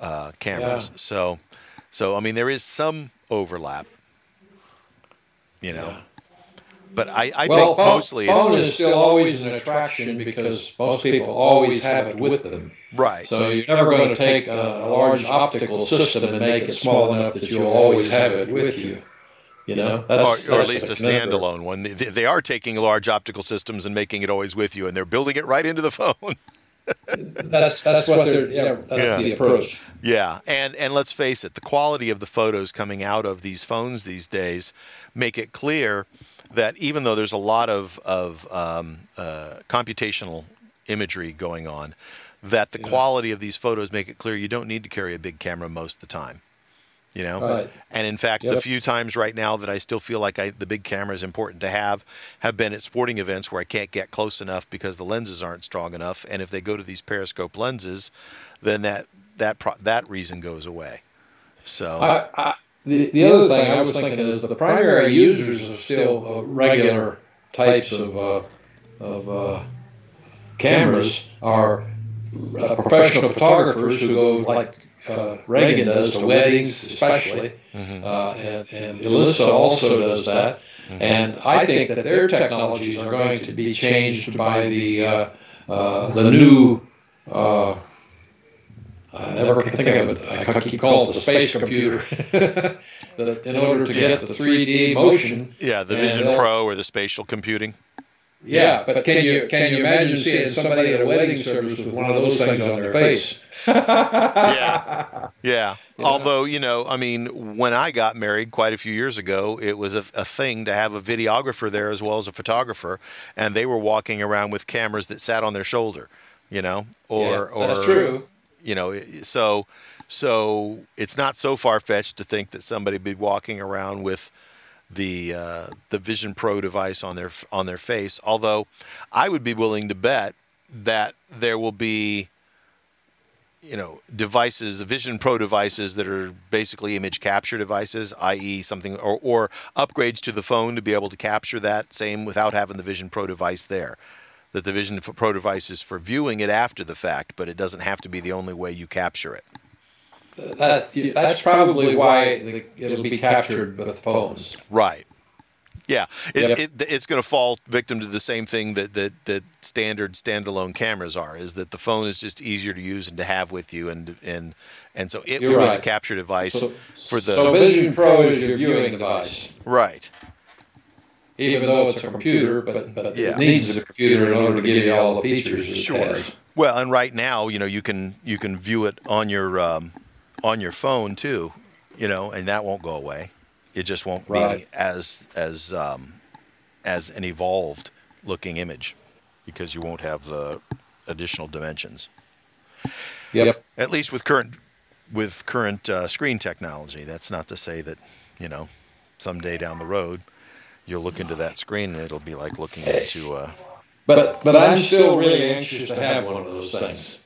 uh, cameras. Yeah. So, so I mean, there is some overlap, you know. Yeah. But I, I well, think mostly
phone
it's just
is still always an attraction because most people always have it with them.
Right.
So you're never going to take a, a large optical system and make it small enough that you'll always have it with you. You know,
that's, or, or, at least a standalone one. They, they, are taking large optical systems and making it always with you, and they're building it right into the phone.
that's that's what they're yeah, that's yeah. the approach.
Yeah, and and let's face it, the quality of the photos coming out of these phones these days make it clear that even though there's a lot of of um, uh, computational imagery going on, that the yeah. quality of these photos make it clear you don't need to carry a big camera most of the time. You know, right. and in fact, yep. the few times right now that I still feel like I, the big camera is important to have, have been at sporting events where I can't get close enough because the lenses aren't strong enough. And if they go to these periscope lenses, then that that pro- that reason goes away. So
I, I, the the other thing I was thinking is the primary users are still uh, regular types of uh, of uh, cameras are uh, professional photographers who go like uh, Reagan does to weddings, especially, mm-hmm. uh, and, and Elissa also does that. Mm-hmm. And I think that their technologies are going to be changed by the uh, uh the new. Uh, I never can think of it. I keep calling it the space computer. in order to get the 3D motion.
Yeah, the Vision Pro or the spatial computing.
Yeah, but can you can you imagine seeing somebody at a wedding service with one of those things on their face?
yeah, yeah. Although you know, I mean, when I got married quite a few years ago, it was a, a, thing to have a videographer there as well as a photographer, and they were walking around with cameras that sat on their shoulder, you know, or yeah, or
true.
You know, so so it's not so far fetched to think that somebody be walking around with the uh, the Vision Pro device on their on their face. Although I would be willing to bet that there will be you know devices vision pro devices that are basically image capture devices i.e something or, or upgrades to the phone to be able to capture that same without having the vision pro device there that the vision pro device is for viewing it after the fact but it doesn't have to be the only way you capture it
that that's probably why the, it'll be captured with phones.
Right. Yeah, it,
Yep.
it, it's going to fall victim to the same thing that, that that standard standalone cameras are. Is that the phone is just easier to use and to have with you, and and and so it
You're
will be the
right.
capture device
So,
for the
so Vision Pro is your viewing device,
right.
even though it's a computer, but, but
Yeah.
it needs a computer in order to give you all the features
Sure.
has.
Well, and right now, you know, you can you can view it on your um, on your phone too, you know, and that won't go away. It just won't
Right.
be as as um, as an evolved looking image because you won't have the additional dimensions.
Yep.
At least with current with current uh, screen technology. That's not to say that you know someday down the road you'll look into that screen and it'll be like looking into uh,
But but I'm still really anxious to have one of those things.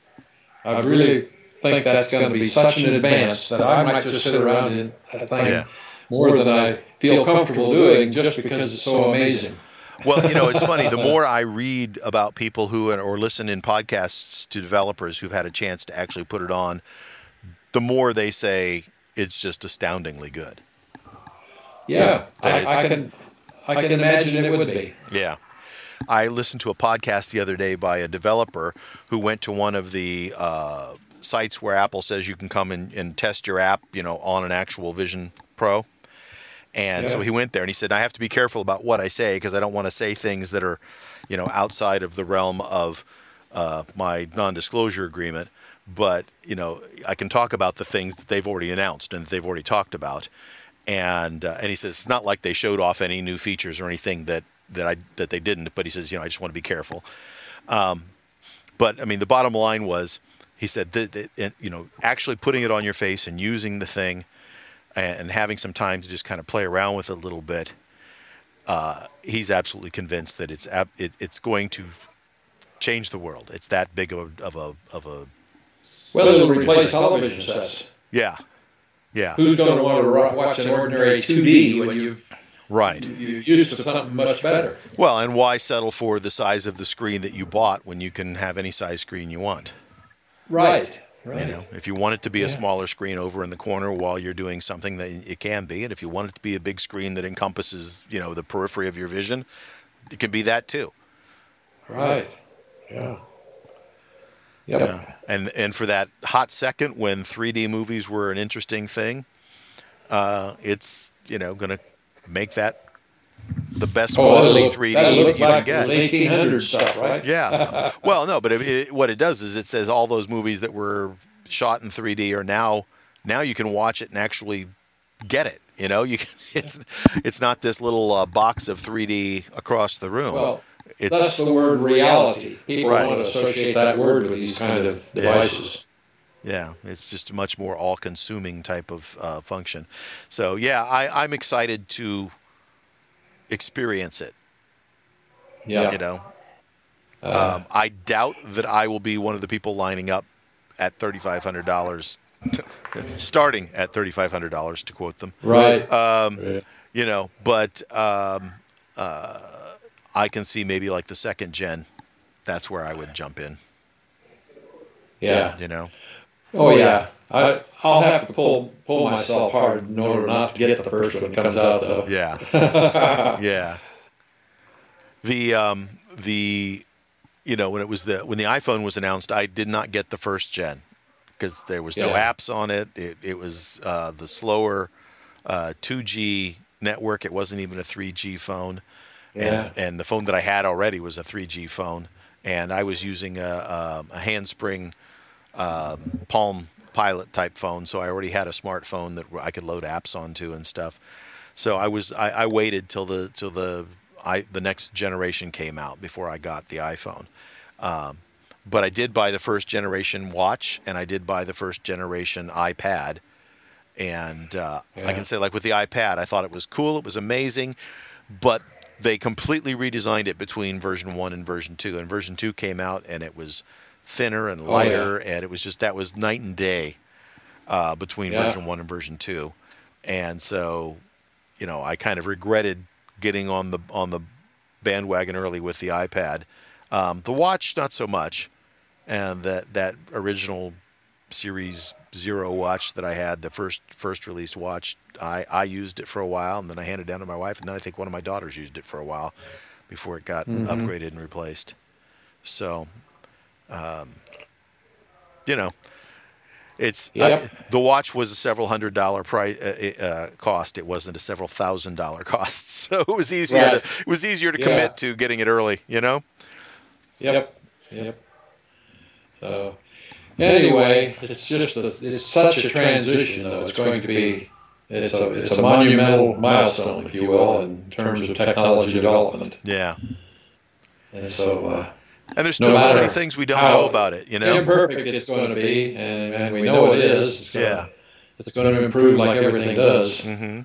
I've really think that's going to be such an advance that I might just sit around and think
Yeah.
more than I feel comfortable doing just because it's so amazing.
Well, you know, it's funny. The more I read about people who or listen in podcasts to developers who've had a chance to actually put it on, the more they say it's just astoundingly good.
Yeah,
that
I, I can I can imagine it would be.
Yeah. I listened to a podcast the other day by a developer who went to one of the uh, sites where Apple says you can come and, and test your app, you know, on an actual Vision Pro. And so he went there and he said, I have to be careful about what I say because I don't want to say things that are, you know, outside of the realm of uh, my non-disclosure agreement. But you know, I can talk about the things that they've already announced and that they've already talked about. And uh, and he says it's not like they showed off any new features or anything that that I that they didn't. But he says, you know, I just want to be careful. Um, but I mean, the bottom line was, he said that, that and, you know, actually putting it on your face and using the thing, and, and having some time to just kind of play around with it a little bit. Uh, he's absolutely convinced that it's ab- it, it's going to change the world. It's that big of a of a of a
Well, it'll replace television sets.
yeah, yeah,
Who's going to want to ro- watch an ordinary 2D when you've
right.
you're used to something much better?
Well, and why settle for the size of the screen that you bought when you can have any size screen you want?
Right. Right.
You know, if you want it to be a smaller screen over in the corner while you're doing something, then it can be. And if you want it to be a big screen that encompasses, you know, the periphery of your vision, it can be that too.
Right. Yeah. Yep.
Yeah. And and for that hot second when 3D movies were an interesting thing, uh, it's you know going to make that the best
Oh,
quality
look,
3D
that'll
that you
like
can get.
1800 stuff, right?
Yeah. Well, no, but it, it, what it does is it says all those movies that were shot in 3D are now now you can watch it and actually get it. You know, you can, it's it's not this little uh, box of 3D across the room.
Well,
it's
That's the word reality. People
Right.
want to associate that word with these kind of devices.
Yeah, it's just a much more all-consuming type of uh, function. So yeah, I, I'm excited to experience it.
Yeah.
You know,
Uh,
um, I doubt that I will be one of the people lining up at thirty-five hundred dollars, starting at thirty-five hundred dollars, to quote them.
right.
Um,
Right.
You know, but um, uh, I can see maybe like the second gen. That's where I would jump in.
yeah.
You know.
Oh yeah. I I'll have to pull pull myself hard in order not to get the first one comes out though.
Yeah. yeah. The um the you know when it was the when the iPhone was announced, I did not get the first gen because there was no
Yeah.
apps on it. It it was uh, the slower uh, 2G network. It wasn't even a 3G phone,
Yeah.
and and the phone that I had already was a 3G phone, and I was using a a, a handspring um, Palm Pilot type phone, so I already had a smartphone that I could load apps onto and stuff. So I was I, I waited till the till the I the next generation came out before I got the iPhone. Um, but I did buy the first generation watch, and I did buy the first generation iPad. And uh, I can say, like with the iPad, I thought it was cool, it was amazing, but they completely redesigned it between version one and version two. And version two came out, and it was thinner and
Oh, yeah.
lighter, and it was just that was night and day uh, between
Yeah.
version one and version two. And so, you know, I kind of regretted getting on the on the bandwagon early with the iPad. Um, the watch, not so much, and that that original Series Zero watch that I had, the first first release watch. I I used it for a while, and then I handed it down to my wife, and then I think one of my daughters used it for a while before it got
Mhm.
upgraded and replaced. So, um, you know, it's
Yep.
I- the watch was a several hundred dollar price uh, uh, cost. It wasn't a several thousand dollar cost. So it was easier
Right.
to it was easier to
Yeah.
commit to getting it early. You know.
Yep. Yep. So anyway, it's just a, it's such a transition though. It's going to be it's a it's a monumental milestone, if you will, in terms of technology development.
Yeah.
And so uh,
And there's
No
still so many things we don't know about it. You know.
imperfect it's going to be, and, and we know it is.
Yeah.
It's going to improve like everything does.
hmm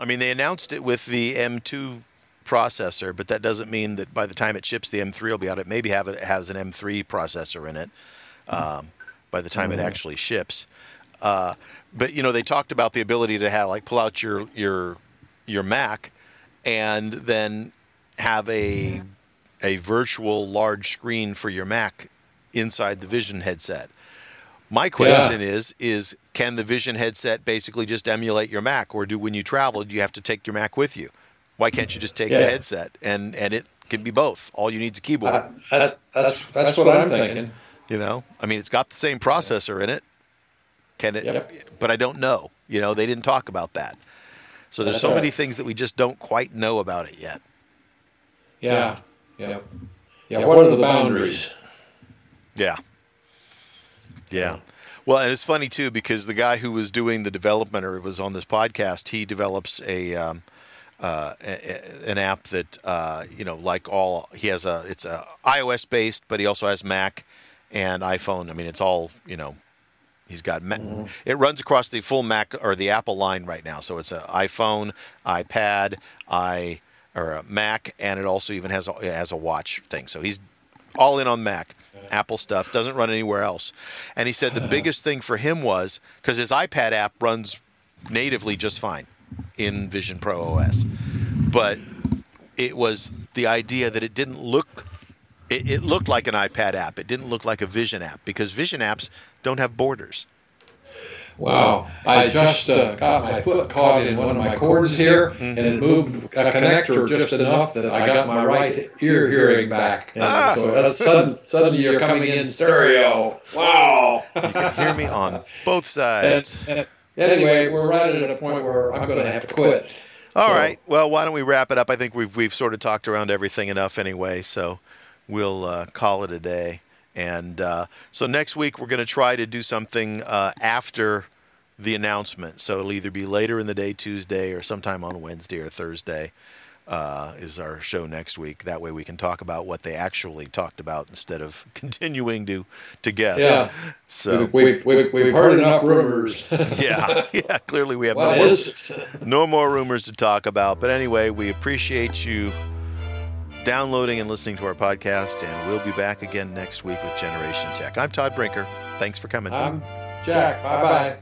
I mean, they announced it with the M2 processor, but that doesn't mean that by the time it ships, the M3 will be out. It maybe have it has an M3 processor in it um, by the time it
Mhm.
actually ships. Uh, but you know, they talked about the ability to have like pull out your your your Mac and then have a a virtual large screen for your Mac inside the Vision headset. My question is is can the Vision headset basically just emulate your Mac or do when you travel do you have to take your Mac with you? Why can't you just take the headset and and it can be both. All you need is a keyboard,
Uh, that, that's that's what I'm thinking.
you know? I mean, it's got the same processor in it. Can it
Yep.
but I don't know. You know, they didn't talk about that. So there's
That's
so many things that we just don't quite know about it yet.
Yeah. Yeah. Yeah. What are the boundaries?
Yeah. Yeah. Well, and it's funny too because the guy who was doing the development or was on this podcast, he develops a um, uh, a, a- an app that uh, you know, like all he has a it's a iOS based, but he also has Mac and iPhone. I mean, it's all you know. He's got Mac. It runs across the full Mac or the Apple line right now, so it's an iPhone, iPad, i or a Mac, and it also even has a, it has a watch thing. So he's all in on Mac, Apple stuff, doesn't run anywhere else. And he said the uh-huh. biggest thing for him was because his iPad app runs natively just fine in Vision Pro OS, but it was the idea that it didn't look. It, it looked like an iPad app. It didn't look like a Vision app because Vision apps don't have borders.
Wow. I just uh, got my foot caught in one of my cords here, and it moved a connector just enough that I got my right ear hearing back. And
Ah.
so that's sudden, suddenly you're coming in stereo. Wow.
You can hear me on both
And,
sides.
and anyway, we're right at a point where I'm going to have to quit.
All
so-
right. Well, why don't we wrap it up? I think we've we've sort of talked around everything enough anyway, so we'll uh, call it a day. And uh, so next week we're going to try to do something uh, after the announcement. So it'll either be later in the day, Tuesday, or sometime on Wednesday or Thursday. Uh, is our show next week? That way we can talk about what they actually talked about instead of continuing to to guess.
Yeah.
So
We've, we've, we've heard enough rumors.
yeah, yeah. Clearly we have no more no more rumors to talk about. But anyway, we appreciate you downloading and listening to our podcast. And we'll be back again next week with Generation Tech. I'm Todd Brinker. Thanks for coming.
I'm Jack. Bye bye.